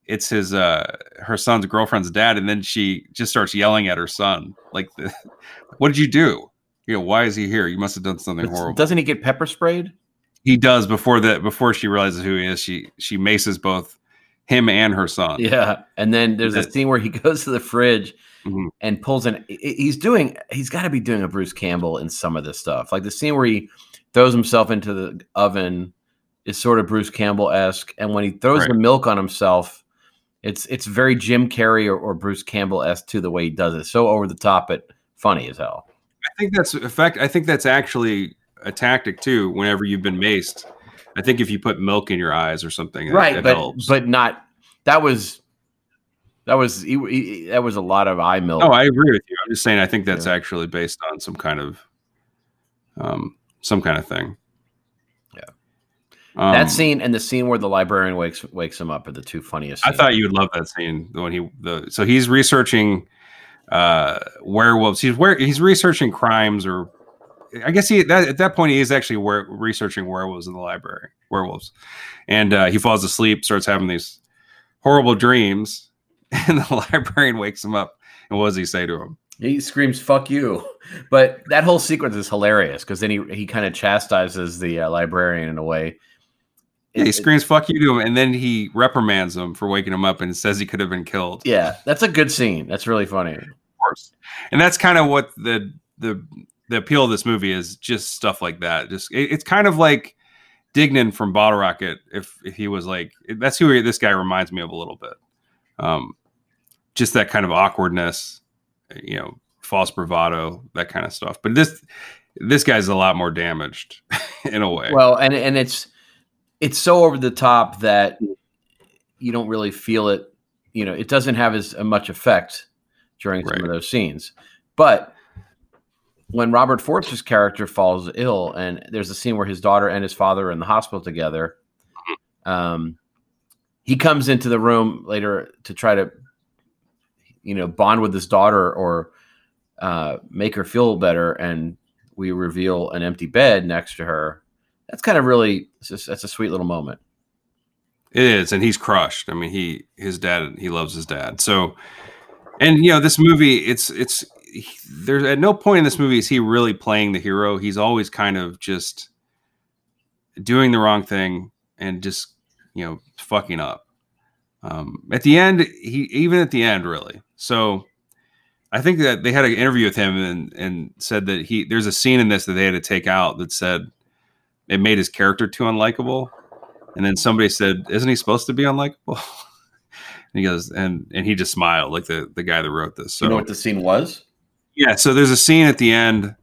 it's his uh her son's girlfriend's dad, and then she just starts yelling at her son, like, the, [LAUGHS] "What did you do? You know, why is he here? You must have done something horrible." Doesn't he get pepper sprayed? he does before that before she realizes who he is. She she maces both him and her son. Yeah. And then there's a scene where he [LAUGHS] goes to the fridge Mhm. and pulls in. He's doing. He's got to be doing a Bruce Campbell in some of this stuff. Like the scene where he throws himself into the oven is sort of Bruce Campbell esque, and when he throws Right. the milk on himself, it's it's very Jim Carrey or, or Bruce Campbell esque too. The way he does it, so over the top, but funny as hell. I think that's effect. I think that's actually a tactic too. Whenever you've been maced, I think if you put milk in your eyes or something, it- right but helps. but not that was that was he, he- that was a lot of eye milk Oh, I agree with you. I'm just saying. I think that's Yeah. actually based on some kind of, um, some kind of thing. Yeah. Um, that scene and the scene where the librarian wakes wakes him up are the two funniest I thought you would love that scene the when he the so he's researching uh werewolves. He's where he's researching crimes or I guess he that, at that point he is actually were, researching werewolves in the library, werewolves, and uh, he falls asleep, starts having these horrible dreams, [LAUGHS] and the librarian wakes him up. And what does he say to him? he screams "fuck you," but that whole sequence is hilarious because then he he kind of chastises the uh, librarian in a way. Yeah, he It- screams "fuck you" to him, and then he reprimands him for waking him up and says he could have been killed. yeah, that's a good scene. That's really funny. Of course, and that's kind of what the the the appeal of this movie is. Just stuff like that. Just it, it's kind of like Dignan from Bottle Rocket. If if he was like, that's who this guy reminds me of a little bit. Um, just that kind of awkwardness, you know, false bravado, that kind of stuff. But this this guy's a lot more damaged [LAUGHS] in a way. Well, and and it's it's so over the top that you don't really feel it. You know, it doesn't have as much effect during some Right. of those scenes. But when Robert Forster's character falls ill, and there's a scene where his daughter and his father are in the hospital together, um, he comes into the room later to try to, you know, bond with his daughter or uh, make her feel better, and we reveal an empty bed next to her. That's kind of really just, that's a sweet little moment. It is, and he's crushed. I mean, he his dad he loves his dad. So, and you know, this movie, it's it's he- there's at no point in this movie is he really playing the hero. He's always kind of just doing the wrong thing and just you know fucking up. Um, at the end, he even at the end, really. So, I think that they had an interview with him and and said that he there's a scene in this that they had to take out that said it made his character too unlikable. And then somebody said, "Isn't he supposed to be unlikable?" [LAUGHS] and he goes, and and he just smiled, like the the guy that wrote this. So you know what the scene was? Yeah, so there's a scene at the end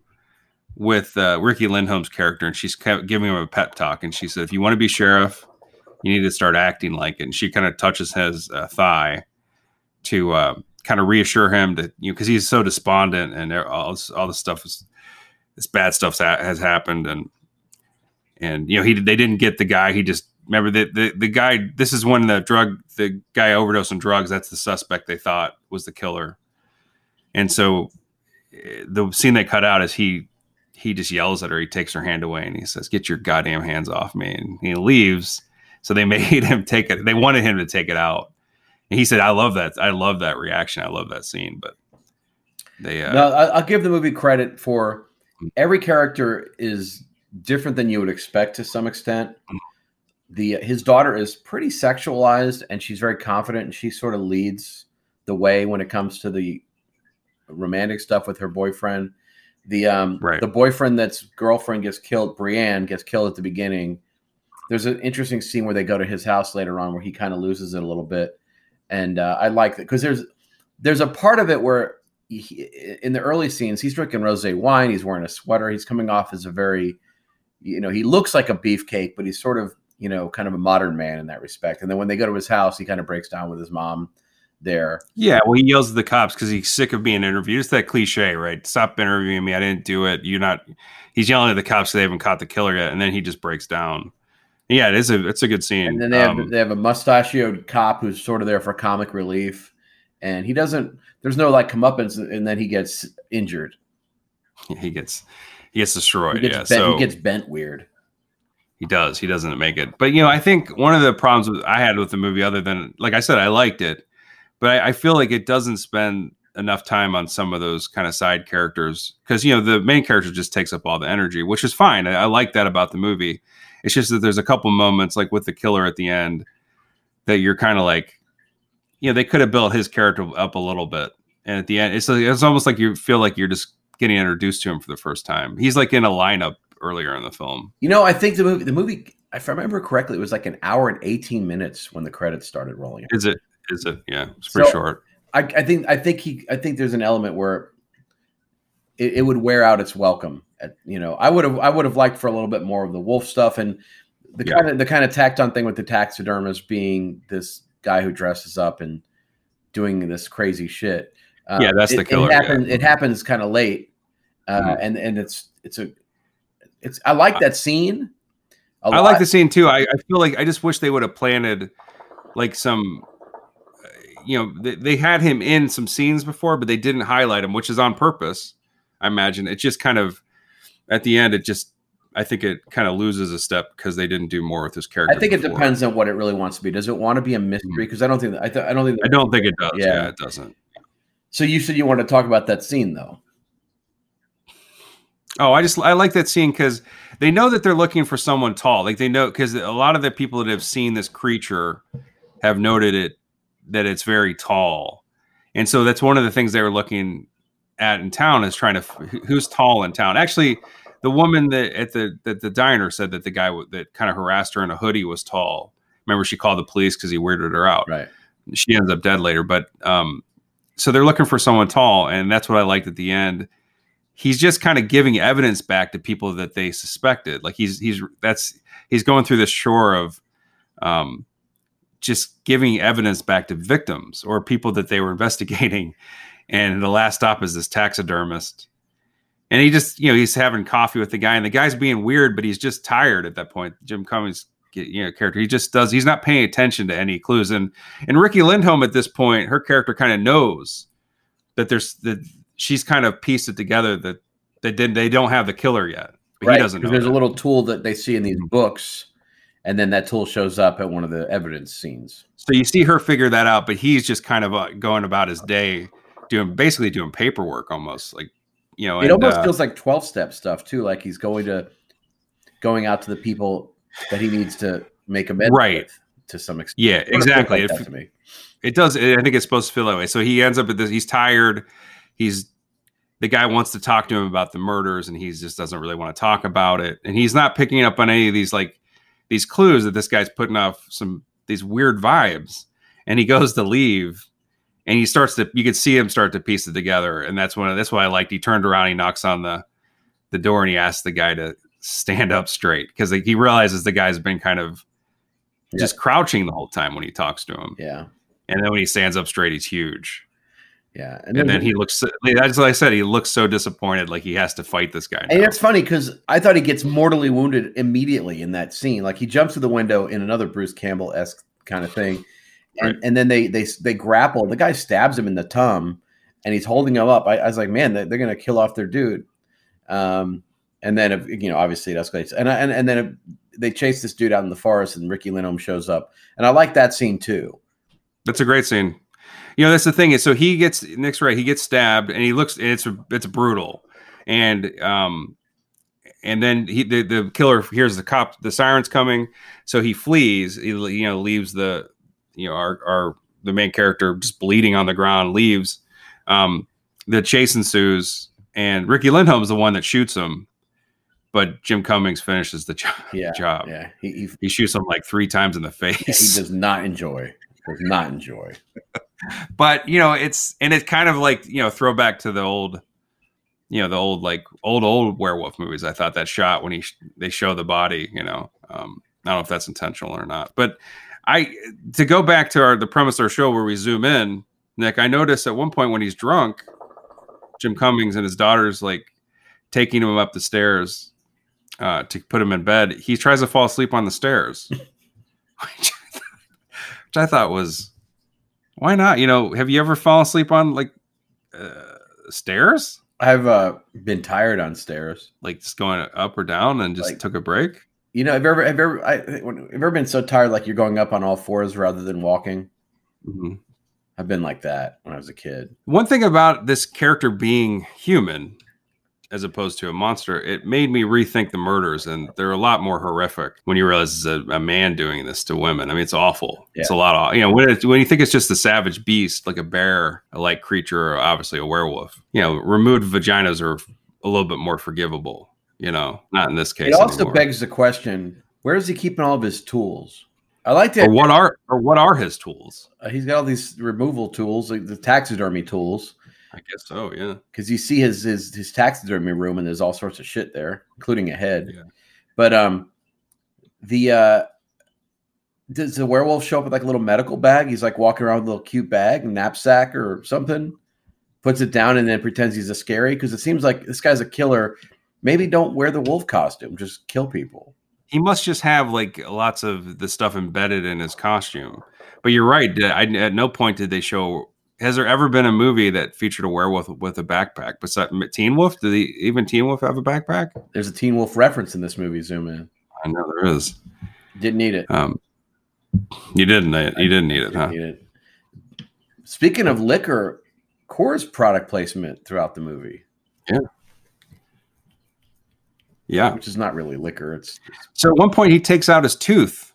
with uh, Riki Lindhome's character, and she's giving him a pep talk, and she said, "If you want to be sheriff, You need to start acting like it. And she kind of touches his uh, thigh to uh, kind of reassure him that you know because he's so despondent and all this, all this stuff is this bad stuff has happened and and you know he they didn't get the guy he just remember the, the the guy this is when the drug the guy overdosed on drugs that's the suspect they thought was the killer and so the scene they cut out is he he just yells at her. He takes her hand away and he says get your goddamn hands off me. And he leaves. So they [LAUGHS] made him take it they wanted him to take it out. And he said i love that i love that reaction. I love that scene. But they uh, no i'll give the movie credit for every character is different than you would expect to some extent. The his daughter is pretty sexualized and she's very confident and she sort of leads the way when it comes to the romantic stuff with her boyfriend. The um Right. the boyfriend that's girlfriend gets killed, Brienne gets killed at the beginning. There's an interesting scene where they go to his house later on where he kind of loses it a little bit, and uh, I like that because there's there's a part of it where he, in the early scenes he's drinking rosé wine, he's wearing a sweater, he's coming off as a very you know he looks like a beefcake, but he's sort of you know kind of a modern man in that respect. And then when they go to his house, he kind of breaks down with his mom there. Yeah, well, he yells at the cops because he's sick of being interviewed. It's that cliche, right? Stop interviewing me. I didn't do it. You're not. He's yelling at the cops. So they haven't caught the killer yet, and then he just breaks down. Yeah, it is a. It's a good scene. And then they have Um, they have a mustachioed cop who's sort of there for comic relief, and he doesn't. There's no like comeuppance, and then he gets injured. [LAUGHS] he gets he gets destroyed. He gets yeah, bent, so he gets bent weird. he does. He doesn't make it. But you know, I think one of the problems with, I had with the movie, other than like I said, I liked it, but I, I feel like it doesn't spend enough time on some of those kind of side characters because you know the main character just takes up all the energy, which is fine. I, I like that about the movie. It's just that there's a couple moments like with the killer at the end that you're kind of like, you know, they could have built his character up a little bit, and at the end, it's it's almost like you feel like you're just getting introduced to him for the first time. He's like in a lineup earlier in the film. You know, I think the movie the movie, if I remember correctly, it was like an hour and 18 minutes when the credits started rolling. Is it? Is it? Yeah, it's pretty So- short. I, I think I think he I think there's an element where it, it would wear out its welcome. At, you know, I would have I would have liked for a little bit more of the wolf stuff and the Yeah. kind of the kind of tacked on thing with the taxidermist being this guy who dresses up and doing this crazy shit. Uh, Yeah, that's the it- killer, It yeah. happens, it happens kind of late, uh, Mhm. and and it's it's a it's I like that scene. I like the scene too. I, I feel like I just wish they would have planted like some, you know, they, they had him in some scenes before, but they didn't highlight him, which is on purpose. I imagine it just kind of at the end, it just I think it kind of loses a step because they didn't do more with this character. I think it depends on what it really wants to be. Does it want to be a mystery? Mm-hmm. Because I don't think I, th- I don't think. I don't think it does. Yeah. Yeah, it doesn't. So you said you want to talk about that scene though. Oh, I just I like that scene because they know that they're looking for someone tall. Like they know because a lot of the people that have seen this creature have noted it that it's very tall, and so that's one of the things they were looking at in town is trying to who's tall in town. Actually, the woman that at the that the diner said that the guy that kind of harassed her in a hoodie was tall. Remember, she called the police because he weirded her out Right. she ends up dead later. But um, so they're looking for someone tall, and that's what I liked at the end. He's just kind of giving evidence back to people that they suspected. Like he's he's that's he's going through this shore of um, just giving evidence back to victims or people that they were [LAUGHS] investigating. And the last stop is this taxidermist. And he just, you know, he's having coffee with the guy, and the guy's being weird, but he's just tired at that point. Jim Cummings, you know, character, he just does. He's not paying attention to any clues. And and Riki Lindhome at this point, her character kind of knows that there's that she's kind of pieced it together that they didn't they don't have the killer yet. But he doesn't know. There's that. a little tool that they see in these mm-hmm. books, and then that tool shows up at one of the evidence scenes. So you see her figure that out, but he's just kind of uh, going about his day, doing basically doing paperwork almost like you know. it and, almost uh, feels like 12 step stuff too. Like he's going to going out to the people that he needs to make amends Right. with to some extent. yeah, It exactly. like It that to me. It does. I think it's supposed to feel that way. So he ends up at this. He's tired. He's the guy wants to talk to him about the murders, and he just doesn't really want to talk about it. And he's not picking up on any of these like these clues that this guy's putting off some these weird vibes. And he goes to leave, and he starts to. You could see him start to piece it together, and that's when that's why I liked. He turned around, he knocks on the the door, and he asks the guy to stand up straight because like, he realizes the guy's been kind of just crouching the whole time when he talks to him. Yeah. And then when he stands up straight, he's huge. Yeah. And, then he looks, that's what I said. He looks so disappointed, like he has to fight this guy. And it's funny because I thought he gets mortally wounded immediately in that scene. Like he jumps through the window in another Bruce Campbell esque kind of thing, and, Right. and then they they they grapple. The guy stabs him in the tum, and he's holding him up. I, I was like, man, they're, they're gonna kill off their dude. Um, and then you know, obviously it escalates, and and and then it, they chase this dude out in the forest, and Riki Lindhome shows up, and I like that scene too. That's a great scene. You know, that's the thing is, so he gets Nick's right. He gets stabbed, and he looks. And it's it's brutal, and um, and then he the, the killer hears the cop the sirens coming, so he flees. He you know leaves the you know our our the main character just bleeding on the ground leaves. Um, the chase ensues, and Riki Lindhome is the one that shoots him, but Jim Cummings finishes the jo- Yeah, job. yeah, he he, He shoots him like three times in the face. he does not enjoy, does not enjoy. [LAUGHS] but you know it's and it's kind of like you know throwback to the old you know the old like old old werewolf movies. I thought that shot when he they show the body you know um i don't know if that's intentional or not. But i to go back to our the premise of our show where we zoom in nick i noticed at one point when he's drunk jim cummings and his daughter's like taking him up the stairs uh to put him in bed he tries to fall asleep on the stairs [LAUGHS] which I thought- which i thought was why not? You know, have you ever fallen asleep on like uh, stairs? I've uh, been tired on stairs. Like just going up or down and just Like- took a break? You know, have you ever have you ever I, have you ever been so tired like you're going up on all fours rather than walking? Mhm. I've been like that when I was a kid. One thing about this character being human as opposed to a monster, it made me rethink the murders, and they're a lot more horrific when you realize it's a, a man doing this to women. I mean, it's awful. It's a lot of you know when it, when you think it's just a savage beast like a bear, a like creature, or obviously a werewolf. You know, removed vaginas are a little bit more forgivable. You know, not in this case. It also anymore. begs the question: Where is he keeping all of his tools? I like or what are or what are his tools? Uh, he's got all these removal tools, like the taxidermy tools, I guess so. Yeah. because you see his, his his taxidermy room, and there's all sorts of shit there, including a head. Yeah. But um, the uh, does the werewolf show up with like a little medical bag? He's like walking around with a little cute bag, knapsack or something. Puts it down and then pretends he's a scary because it seems like this guy's a killer. Maybe don't wear the wolf costume; just kill people. He must just have like lots of the stuff embedded in his costume. But you're right. I, at no point did they show. Has there ever been a movie that featured a werewolf with a backpack? Besides Teen Wolf, did he, even Teen Wolf have a backpack? There's a Teen Wolf reference in this movie. Zoom in. I know there is. Didn't need it. Um, you didn't. You didn't need it, huh? Didn't need it. Speaking of liquor, Coors product placement throughout the movie, Yeah. Yeah. Which is not really liquor. It's So at one point he takes out his tooth,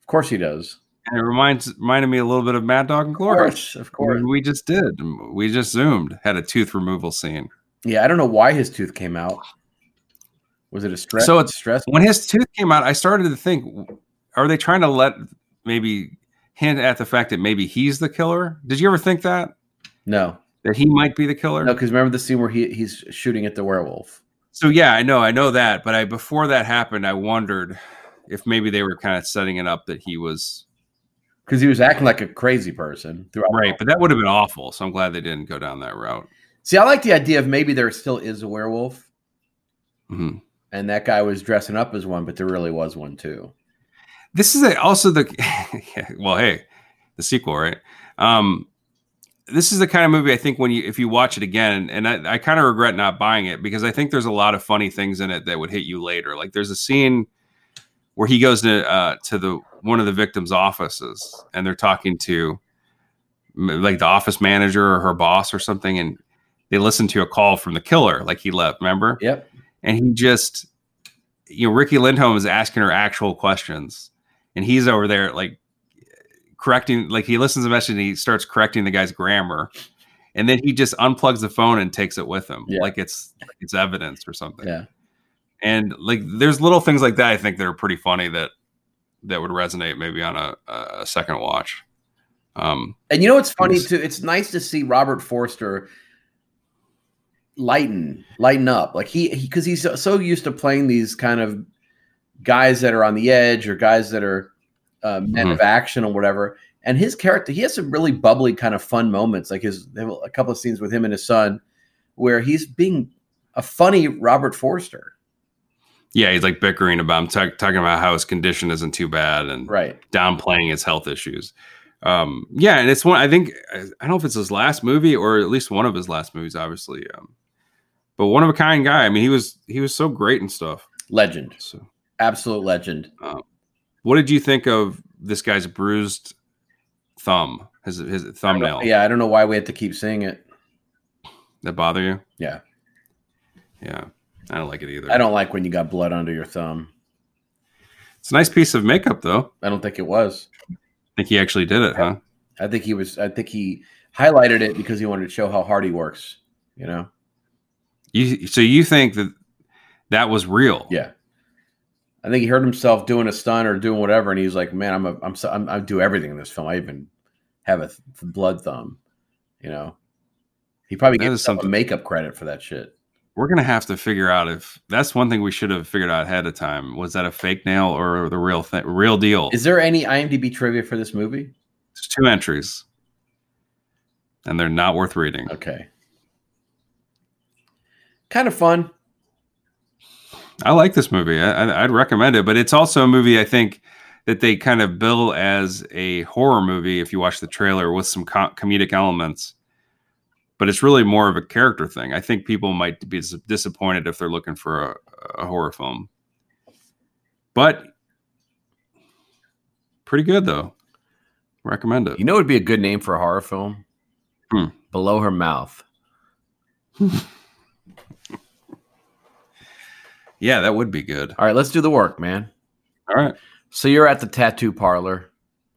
of course he does. And it reminds reminded me a little bit of Mad Dog and Of Glory. course, of course. We just did. We just zoomed. Had a tooth removal scene. Yeah, I don't know why his tooth came out. Was it a stress? So it's- stress. when his tooth came out, I started to think, are they trying to let maybe hint at the fact that maybe he's the killer? Did you ever think that No, that he might be the killer? no, because remember the scene where he he's shooting at the werewolf. So yeah, I know, I know that, but I before that happened, I wondered if maybe they were kind of setting it up that he was Because he was acting like a crazy person throughout. right, but that would have been awful. So I'm glad they didn't go down that route. See, I like the idea of maybe there still is a werewolf, hmm and that guy was dressing up as one, but there really was one too. This is a, also the [LAUGHS] well, hey, the sequel, right? Um, this is the kind of movie I think when you if you watch it again, and I, I kind of regret not buying it because I think there's a lot of funny things in it that would hit you later. Like there's a scene where he goes to uh, to the one of the victims' offices and they're talking to like the office manager or her boss or something, and they listen to a call from the killer, like he left. Remember? Yep. and he just you know riki lindhome is asking her actual questions and he's over there like correcting like he listens to the message and he starts correcting the guy's grammar and then he just unplugs the phone and takes it with him Yeah. like it's like it's evidence or something Yeah. and like there's little things like that i think that are pretty funny that that would resonate maybe on a, a second watch um And you know what's funny too? It's nice to see Robert Forster lighten, lighten up. Like he, because he's so- used to playing these kind of guys that are on the edge or guys that are uh, Men Mhm. of Action or whatever. And his character, he has some really bubbly, kind of fun moments. Like his, they have a couple of scenes with him and his son, where he's being a funny Robert Forster. Yeah, he's like bickering about him, talk, talking about how his condition isn't too bad and Right. downplaying his health issues. Um, yeah, and it's one. I think I don't know if it's his last movie or at least one of his last movies, obviously. Um, but one of a kind guy. I mean, he was he was so great and stuff. Legend. So, Absolute legend. what did you think of this guy's bruised thumb? His his thumbnail Yeah, I don't know why we had to keep saying it. that bother you? Yeah. Yeah, I don't like it either. I don't like when you got blood under your thumb. It's a nice piece of makeup, though. I don't think it was. I think he actually did it, huh? I think he was. I think he highlighted it because he wanted to show how hard he works. You know. You so you think that that was real? Yeah. I think he heard himself doing a stunt or doing whatever, and he's like, "Man, I'm a, I'm, so, I'm I do everything in this film. I even have a th- blood thumb." You know. He probably That gave is himself a makeup credit for that shit. We're gonna have to figure out if that's one thing we should have figured out ahead of time. Was that a fake nail or the real thing, real deal? Is there any IMDb trivia for this movie? There's two entries, and they're not worth reading. Okay. Kind of fun. I like this movie. I, I, I'd recommend it, but it's also a movie I think that they kind of bill as a horror movie if you watch the trailer with some co- comedic elements. But it's really more of a character thing. I think people might be disappointed if they're looking for a, a horror film. But pretty good though. Recommend it. You know, it would be a good name for a horror film. Hmm. Below her mouth. [LAUGHS] Yeah, that would be good. All right, let's do the work, man. All right. So you're at the tattoo parlor.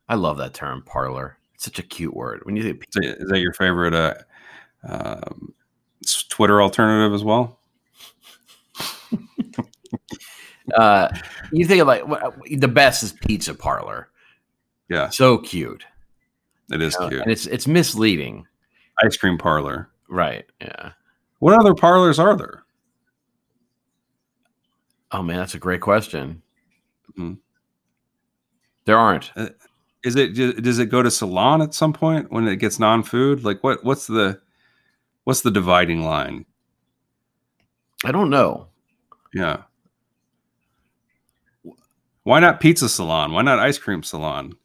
I love that term, parlor. It's such a cute word. When you think Is that your favorite uh, um, Twitter alternative as well? [LAUGHS] uh, you think of like the best is pizza parlor. Yeah, So cute, it is Uh, cute. and it's it's misleading, Ice cream parlor. right? Yeah. What other parlors are there? Oh man, that's a great question. Mhm. There aren't. Is it does it go to salon at some point when it gets non-food? Like what what's the what's the dividing line? I don't know. Yeah. Why not pizza salon? Why not ice cream salon?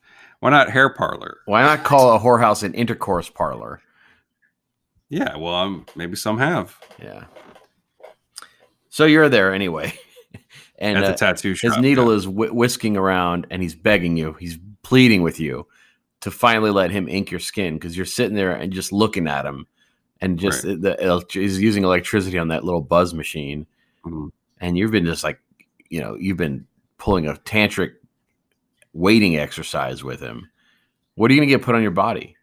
Why not hair parlor? Why not call a whorehouse an intercourse parlor? Yeah, well, um, maybe some have Yeah. So you're there anyway, [LAUGHS] and at the uh, tattoo shop. his needle yeah. is wh- whisking around, and he's begging you. He's pleading with you to finally let him ink your skin because you're sitting there and just looking at him, and just Right. the he's using electricity on that little buzz machine, Mhm. and you've been just like, you know, you've been pulling a tantric waiting exercise with him. What are you gonna get put on your body?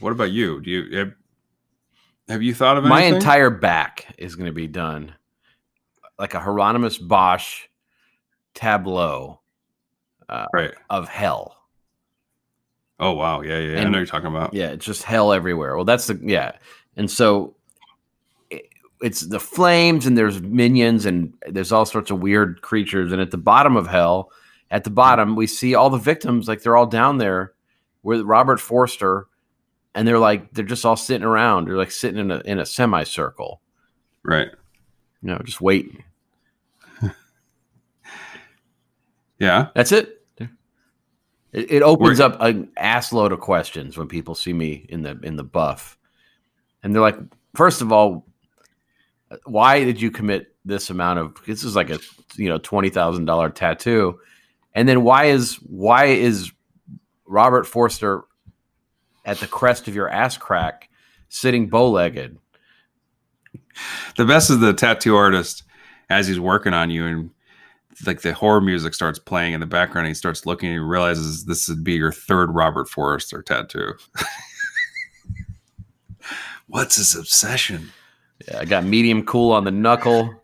What about you? Do you have, have you thought of it? My entire back is going to be done like a Hieronymus Bosch tableau Uh, right? of hell. Oh wow, yeah, yeah, yeah. I know you're talking about. Yeah, it's just hell everywhere. Well, that's the yeah, and so it, it's the flames, and there's minions, and there's all sorts of weird creatures. And at the bottom of hell, at the mm-hmm. bottom, we see all the victims, like they're all down there with Robert Forster, and they're like they're just all sitting around. They're like sitting in a in a semicircle, Right. you know, just waiting. [LAUGHS] Yeah. That's it. It, it opens We're- up an ass load of questions when people see me in the in the buff, and they're like, first of all, why did you commit this amount of? This is like a you know twenty thousand dollar tattoo, and then why is why is Robert Forster at the crest of your ass crack, sitting bow legged? The best is the tattoo artist as he's working on you and like the horror music starts playing in the background. And he starts looking and he realizes this would be your third Robert Forster tattoo. [LAUGHS] What's his obsession? Yeah, I got medium cool on the knuckle.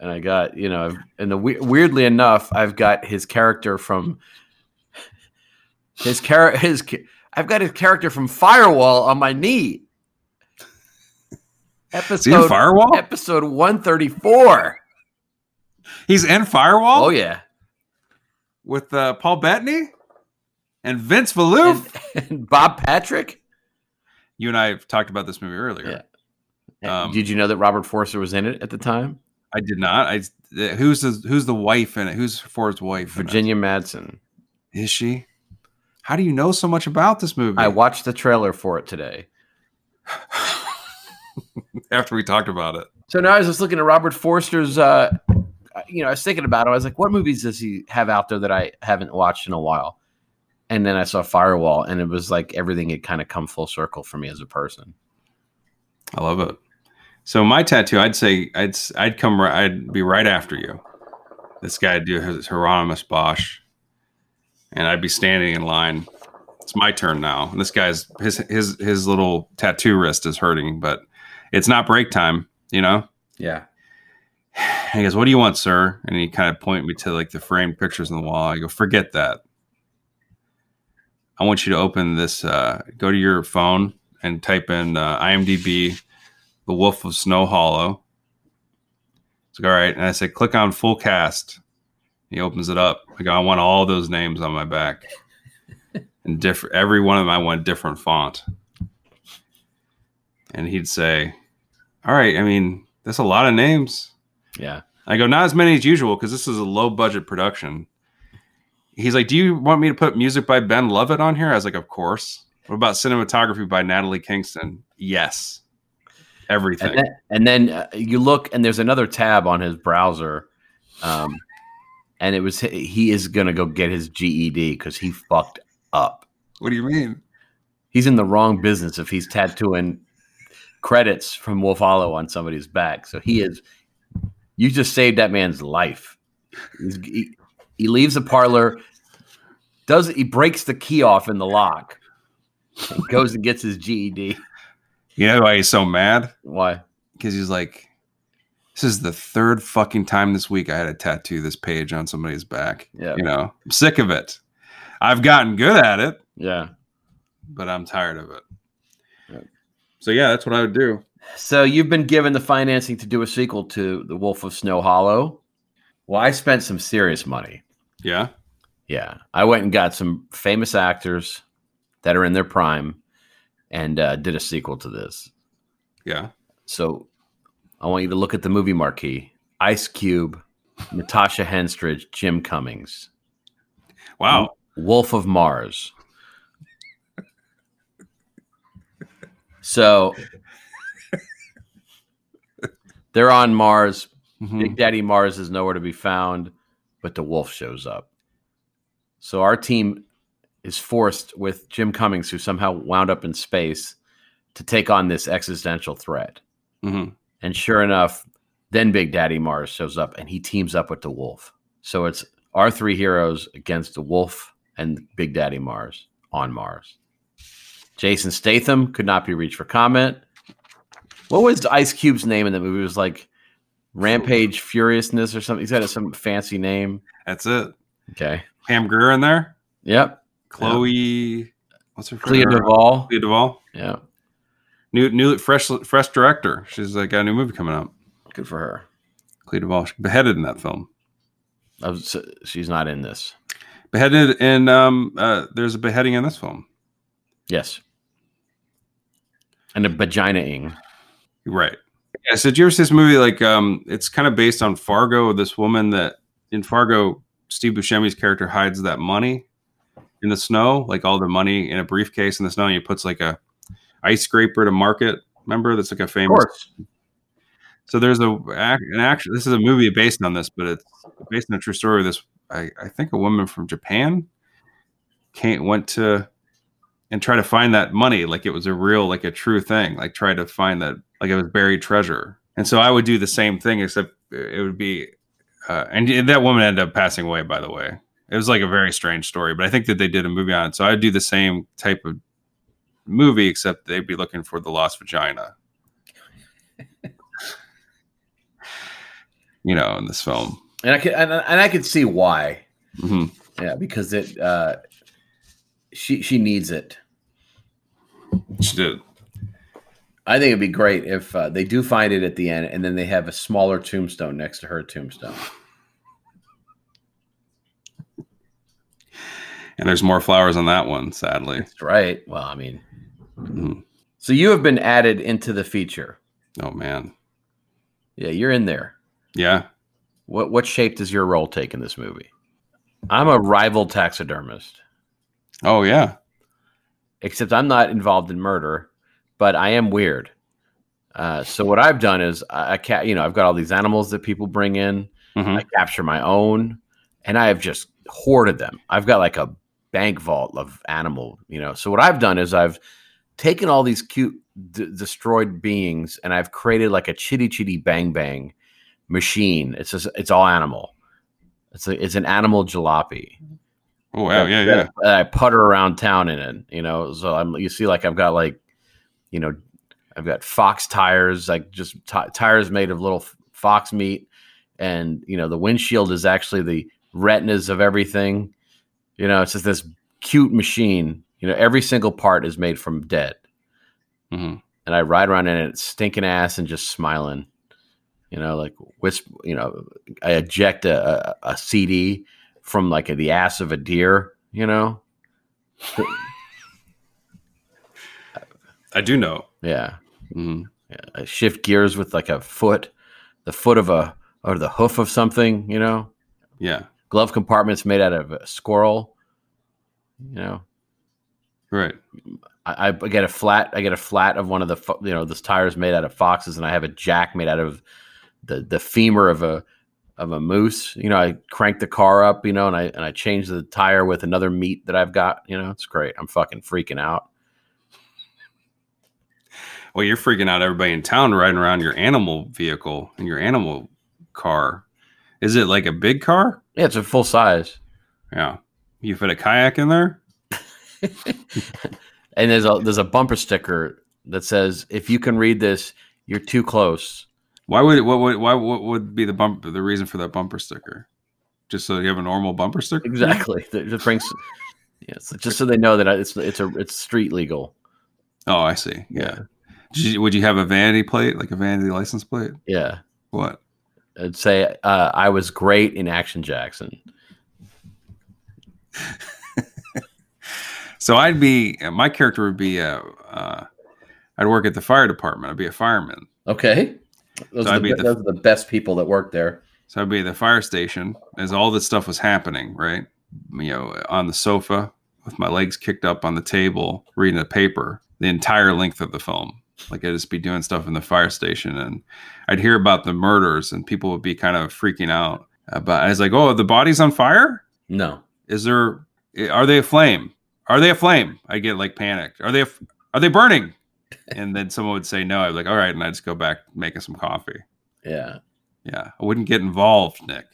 And I got, you know, and the weirdly enough, I've got his character from his character his I've got his character from Firewall on my knee. [LAUGHS] Episode Firewall? Episode one thirty four. He's in Firewall Oh yeah, with uh, Paul Bettany and Vince Valouf. and, [LAUGHS] and Bob Patrick. you and I have talked about this movie earlier. Um, Did you know that Robert Forster was in it at the time? I did not. I who's the who's the wife in it? Who's Ford's wife? Virginia Madsen. is she? How do you know so much about this movie? I watched the trailer for it today. [LAUGHS] After we talked about it, So now I was just looking at Robert Forster's. Uh, you know, I was thinking about it. I was like, what movies does he have out there that I haven't watched in a while? And then I saw Firewall, and it was like everything had kind of come full circle for me as a person. I love it. So my tattoo, I'd say I'd I'd come ri- I'd be right after you. This guy do his Hieronymus Bosch, and I'd be standing in line. It's my turn now. And this guy's his his his little tattoo wrist is hurting, but it's not break time, you know. Yeah. [SIGHS] He goes, "What do you want, sir?" And he kind of point me to like the framed pictures on the wall. I go, "Forget that. I want you to open this. Uh, go to your phone and type in uh, IMDb, The Wolf of Snow Hollow." It's like, all right, and I say, "Click on full cast." He opens it up. I go, "I want all those names on my back, [LAUGHS] and different. Every one of them, I want different font." And he'd say, "All right, I mean, that's a lot of names." Yeah. I go, not as many as usual because this is a low budget production. He's like, Do you want me to put music by Ben Lovett on here? I was like, Of course. What about cinematography by Natalie Kingston? Yes. Everything. And then, and then uh, you look, and there's another tab on his browser, um, and it was he is gonna go get his GED because he fucked up. what do you mean? He's in the wrong business if he's tattooing credits from Wolf Hollow on somebody's back. So he is. You just saved that man's life. He, he leaves the parlor, does he breaks the key off in the lock, and goes and gets his GED. You know why he's so mad? Why? Because he's like, This is the third fucking time this week I had to tattoo this page on somebody's back. Yeah. You know, I'm sick of it. I've gotten good at it, Yeah. but I'm tired of it. Yep. So yeah, that's what I would do. So you've been given the financing to do a sequel to The Wolf of Snow Hollow. Well, I spent some serious money. Yeah. Yeah, I went and got some famous actors that are in their prime, and uh, did a sequel to this. Yeah. So I want you to look at the movie marquee: Ice Cube, Natasha Henstridge, Jim Cummings, Wow. Wolf of Mars. So they're on Mars. Mhm. Big Daddy Mars is nowhere to be found, but the wolf shows up. So our team is forced with Jim Cummings, who somehow wound up in space, to take on this existential threat. Mhm. And sure enough, then Big Daddy Mars shows up and he teams up with the wolf. So it's our three heroes against the wolf and Big Daddy Mars on Mars. Jason Statham could not be reached for comment. What was Ice Cube's name in the movie? It was like Rampage Furiousness or something. He's got some fancy name. That's it. Okay. Pam Grier in there. Yep. Chloe, what's her Clea Duvall. Clea Duvall. Yeah. New, new, fresh, fresh director. She's uh, got a new movie coming out. Good for her. Clea Duvall. Beheaded in that film. I was, she's not in this. Beheaded in. Um. Uh, there's a beheading in this film. Yes. And a vagina-ing. Right. Yeah. So did you ever see this movie? Like, um, it's kind of based on Fargo. This woman that in Fargo, Steve Buscemi's character hides that money in the snow, like all the money in a briefcase in the snow, and he puts like a ice scraper to market. Remember, that's like a famous. So there's a an action. This is a movie based on this, but it's based on a true story. This I, I think a woman from Japan came went to and try to find that money like it was a real like a true thing. Like try to find that like it was buried treasure. And so I would do the same thing, except it would be. Uh, and that woman ended up passing away. By the way, it was like a very strange story. But I think that they did a movie on it. So I'd do the same type of movie, except they'd be looking for the lost vagina. [LAUGHS] you know, in this film. And I could and, and I could see why. hmm Yeah, because it uh she she needs it. She did. I think it'd be great if uh, they do find it at the end, and then they have a smaller tombstone next to her tombstone. And there's more flowers on that one, sadly. That's right. Well, I mean, Mhm. so you have been added into the feature. Oh man. Yeah, you're in there. Yeah. What what shape does your role take in this movie? I'm a rival taxidermist, Oh yeah. except I'm not involved in murder, but I am weird. Uh, so what I've done is I, I ca- you know I've got all these animals that people bring in. Mhm. I capture my own, and I have just hoarded them. I've got like a bank vault of animal, you know. So what I've done is I've taken all these cute d- destroyed beings, and I've created like a chitty chitty bang bang machine. It's just it's all animal. It's a, it's an animal jalopy. Oh wow. Yeah. Yeah. I putter around town in it, you know. So I'm you see like I've got like, you know, I've got fox tires, like just ti tires made of little f- fox meat, and you know the windshield is actually the retinas of everything. You know, it's just this cute machine. You know, every single part is made from dead, hmm and I ride around in it, stinking ass and just smiling. You know, like wisp. You know, I eject a, a, a CD from like the ass of a deer. You know, I do know. yeah. Mhm. I shift gears with like a foot, the foot of a or the hoof of something, you know. Yeah. Glove compartments made out of a squirrel, you know. Right. I, I get a flat. I get a flat of one of the fo- you know this tires made out of foxes, and I have a jack made out of the the femur of a of a moose. You know, I crank the car up, you know, and I and I change the tire with another meat that I've got. You know, it's great. I'm fucking freaking out. Well, you're freaking out everybody in town riding around your animal vehicle and your animal car. Is it like a big car? Yeah, it's a full size. Yeah. You fit a kayak in there? [LAUGHS] and there's a there's a bumper sticker that says if you can read this you're too close Why would it, what would why what would be the bump the reason for that bumper sticker? Just so you have a normal bumper sticker? exactly [LAUGHS] it just brings yes just so they know that it's it's a it's street legal Oh, I see. Yeah. You- would you have a vanity plate, like a vanity license plate? yeah What? I'd say uh, i was great in action jackson [LAUGHS] So I'd be my character would be uh, uh I'd work at the fire department. I'd be a fireman. okay those, So are the, be be- the- those are the best people that work there So I'd be at the fire station as all this stuff was happening, right? You know, on the sofa with my legs kicked up on the table, reading a paper the entire length of the film. Like I'd just be doing stuff in the fire station and I'd hear about the murders and people would be kind of freaking out. But I was like, oh, the body's on fire? no Is there eh, are they aflame? Are they aflame? I get like panicked. Are they af- are they burning? [LAUGHS] And then someone would say no. I'd be like, all right, and I'd just go back making some coffee. yeah Yeah. I wouldn't get involved, Nick.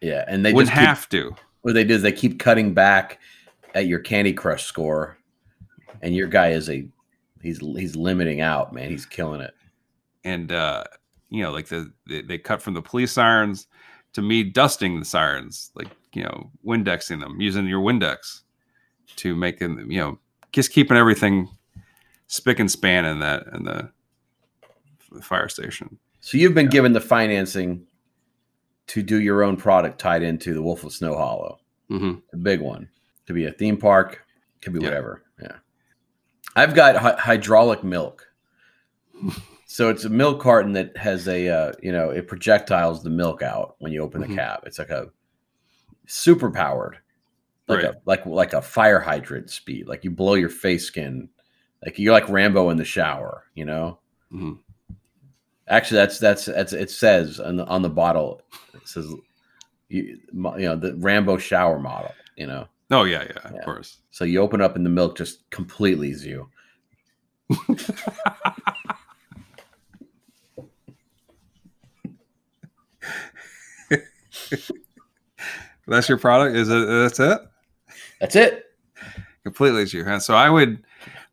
yeah and they wouldn't just keep, have to. what they do is they keep cutting back at your candy crush score and your guy is a he's he's limiting out man he's killing it and uh you know like the they, they cut from the police sirens to me dusting the sirens like you know windexing them using your windex to make them you know just keeping everything spick and span in that in the, the fire station So you've been given the financing to do your own product tied into the Wolf of Snow Hollow, mm-hmm. a big one. Could be a theme park, could be Yeah. whatever. Yeah. I've got hy- hydraulic milk. so it's a milk carton that has a uh, you know it projectiles the milk out when you open the cap. It's like a super powered, like Right. a like like a fire hydrant speed. Like you blow your face skin, like you're like Rambo in the shower. You know. Mhm. Actually, that's that's that's it says on the on the bottle. It says you, you know the Rambo shower model. You know, oh yeah yeah of course so you open up and the milk just completely is you. [LAUGHS] that's your product is it that's it That's it. completely as you huh? so i would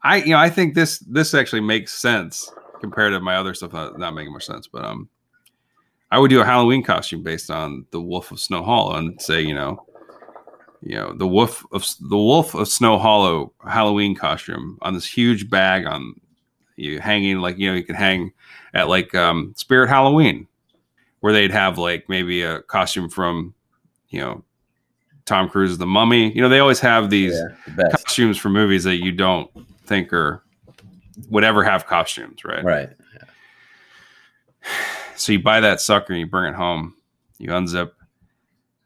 i you know i think this this actually makes sense compared to my other stuff not, not making much sense but um i would do a halloween costume based on the wolf of snow Hollow and say you know you know the wolf of the wolf of snow hollow halloween costume on this huge bag on you hanging like you know you can hang at like um, Spirit Halloween, where they'd have like maybe a costume from you know Tom Cruise The Mummy. You know they always have these Yeah, the costumes for movies that you don't think are would ever have costumes, right? Right. [SIGHS] So you buy that sucker and you bring it home. You unzip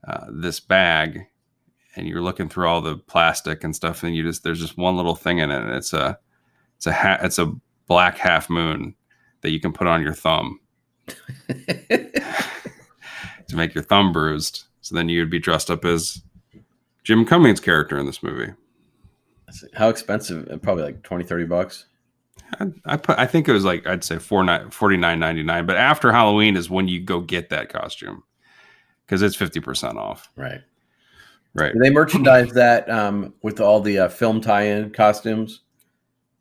uh, this bag, and you're looking through all the plastic and stuff, and you just there's just one little thing in it, and it's a it's a ha- it's a black half moon that you can put on your thumb [LAUGHS] to make your thumb bruised. So then you'd be dressed up as Jim Cummings' character in this movie. How expensive? Uh, Probably like 20, 30 bucks. I, I put I think it was like I'd say four forty nine ninety nine, but after Halloween is when you go get that costume because it's fifty percent off. Right. Right, Do they merchandise that um, with all the uh, film tie-in costumes?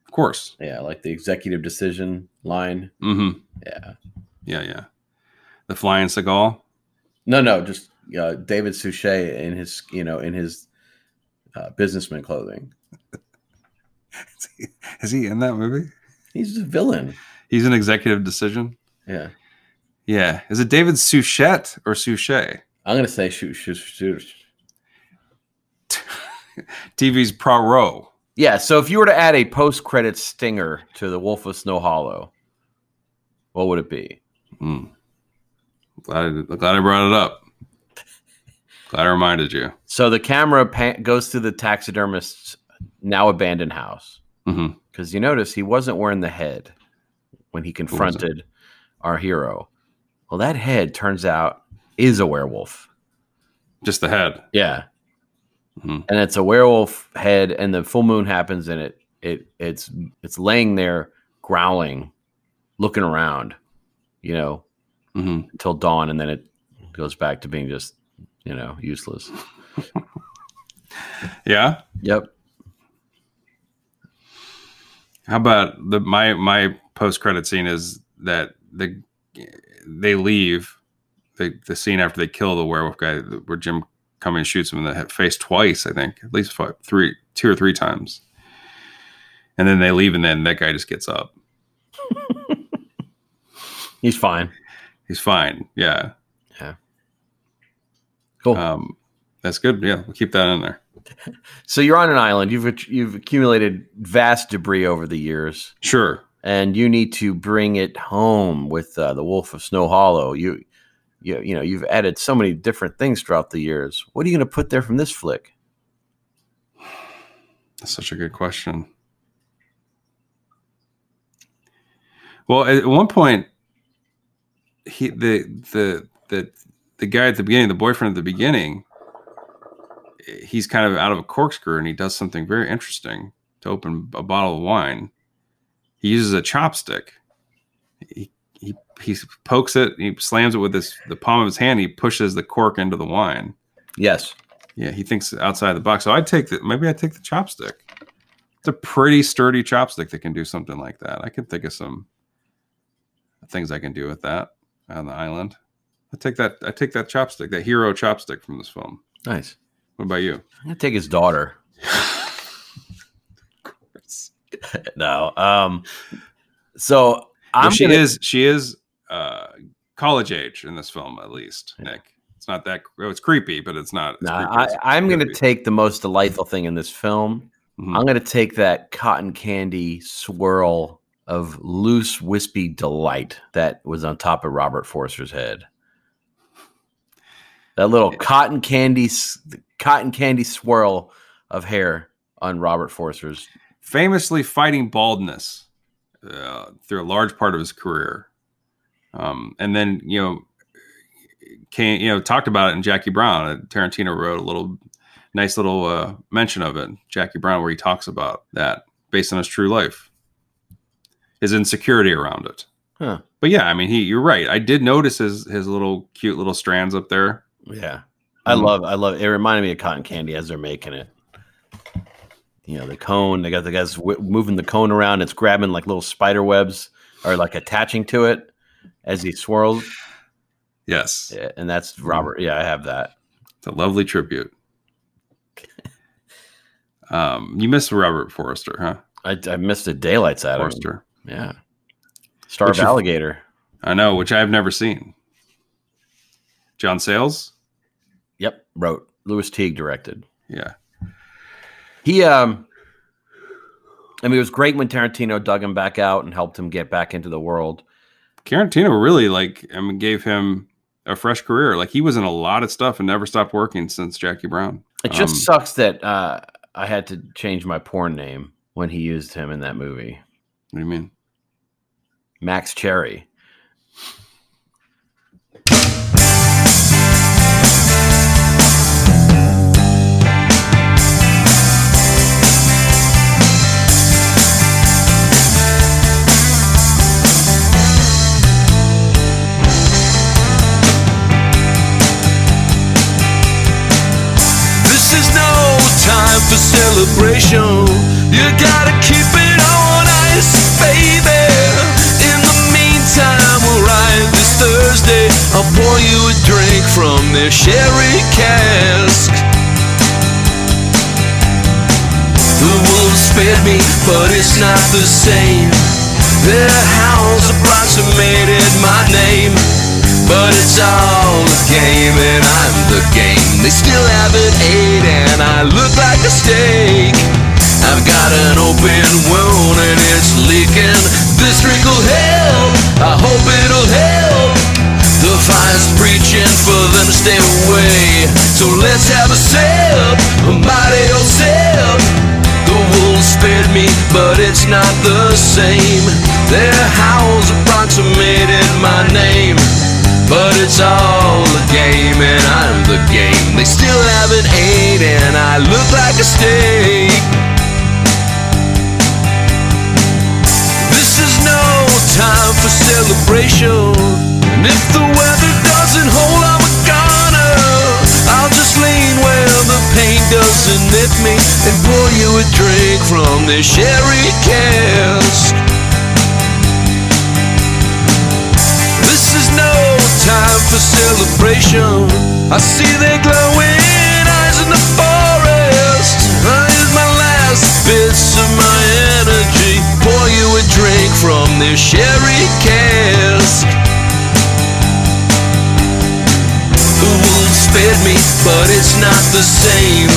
of course. Yeah, like the executive decision line. Mm-hmm. Yeah. Yeah, yeah. The flying Seagal. No, no, just uh, David Suchet in his, you know, in his uh, businessman clothing. [LAUGHS] Is he, is he in that movie? He's a villain. He's an executive decision. Yeah. Yeah. Is it David Suchet or Suchet? I'm gonna say shoot, shoot, shoot. TV's Pro Row. Yeah. So if you were to add a post-credit stinger to the Wolf of Snow Hollow, what would it be? Mm. Glad, I, glad I brought it up. Glad I reminded you. So the camera pan- goes to the taxidermist's now abandoned house because you notice he wasn't wearing the head when he confronted our hero. Well, that head turns out is a werewolf. Just the head. Yeah. Mhm. And it's a werewolf head and the full moon happens and it it it's it's laying there growling, looking around, you know, hmm until dawn and then it goes back to being just, you know, useless. [LAUGHS] Yeah. Yep. How about the my my post credit scene is that the they leave the the scene after they kill the werewolf guy where Jim Cummings shoots him in the face twice, I think, at least five, three, two or three times, and then they leave, and then that guy just gets up. [LAUGHS] He's fine. He's fine. Yeah. Yeah. Cool. Um, that's good. Yeah, we'll keep that in there. [LAUGHS] so you're on an island. You've you've accumulated vast debris over the years. Sure. and you need to bring it home with uh, the Wolf of Snow Hollow. You, you, you know, you've added so many different things throughout the years. What are you going to put there from this flick? That's such a good question. Well, at one point, he the the the the guy at the beginning, the boyfriend at the beginning, he's kind of out of a corkscrew, and he does something very interesting to open a bottle of wine. He uses a chopstick. He he pokes it, he slams it with his the palm of his hand. He pushes the cork into the wine. Yes, Yeah, he thinks outside the box. So I'd take the maybe I'd take the chopstick. It's a pretty sturdy chopstick that can do something like that. I can think of some things I can do with that on the island. I take that. I take that chopstick, that hero chopstick from this film. nice. What about you? To take his daughter. [LAUGHS] [LAUGHS] no. Um. So I'm she gonna, is. She is uh, college age in this film, at least. Nick, it's not that. Oh, it's creepy, but it's not. It's Nah, creepy. I, It's I'm going to take the most delightful thing in this film. Mhm. I'm going to take that cotton candy swirl of loose, wispy delight that was on top of Robert Forster's head. That little cotton candy, cotton candy swirl of hair on Robert Forster's. famously fighting baldness uh, through a large part of his career. Um, and then, you know, came, you know, talked about it in Jackie Brown. Uh, Tarantino wrote a little nice little uh, mention of it, Jackie Brown, where he talks about that based on his true life, his insecurity around it. Huh. But yeah, I mean, he, you're right. I did notice his, his little cute little strands up there. Yeah, I Mhm. love, I love. It reminded me of cotton candy as they're making it. You know, the cone. They got the guys w- moving the cone around. It's grabbing like little spider webs or like attaching to it as he swirls. Yes. Yeah, and that's Robert. Yeah, I have that. It's a lovely tribute. Um, you missed Robert Forrester, huh? I, I missed the daylights out him. Forrester. Yeah. Star Which of Alligator. I know, which I've never seen. John Sayles? Yep. Wrote. Lewis Teague directed. Yeah. He um I mean it was great when Tarantino dug him back out and helped him get back into the world. Tarantino really like I mean gave him a fresh career. Like he was in a lot of stuff and never stopped working since Jackie Brown. It just Um, sucks that uh I had to change my porn name when he used him in that movie. What do you mean? Max Cherry. Time for celebration. You gotta keep it on ice, baby. In the meantime, we'll ride this Thursday. I'll pour you a drink from their sherry cask. The wolves fed me, but it's not the same. Their howls approximated my name. But it's all a game and I'm the game. They still haven't ate and I look like a steak. I've got an open wound and it's leaking. This drink will help. I hope it'll help. The fire's preaching for them to stay away. So let's have a sip, a mighty old sip. The wolves spared me, but it's not the same. Their howls approximated my name. But it's all a game and I'm the game. They still haven't ate and I look like a steak. This is no time for celebration. And if the weather doesn't hold, I'm a goner. I'll just lean where the pain doesn't hit me and pour you a drink from this sherry cask. Celebration. I see their glowing eyes in the forest. I use my last bits of my energy. Pour you a drink from this sherry cask. The wolves fed me, but it's not the same.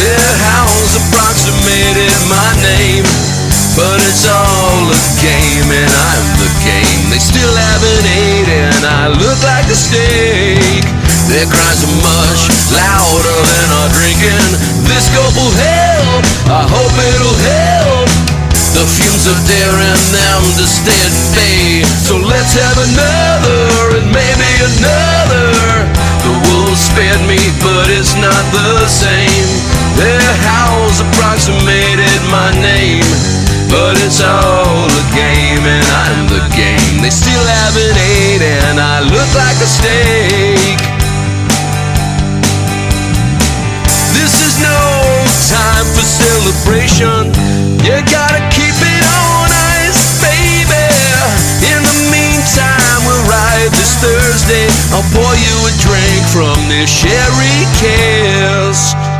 Their howls approximated my name. But it's all a game and I'm the game. They still haven't ate and I look like a steak. Their cries are much louder than our drinking. This gulp will help. I hope it'll help. The fumes are daring them to stay at bay. So let's have another and maybe another. The wolves fed me, but it's not the same. Their howls approximated my name. But it's all a game and I'm the game. They still haven't ate and I look like a steak. This is no time for celebration. You gotta keep it on ice, baby. In the meantime, we'll ride this Thursday. I'll pour you a drink from this sherry cask.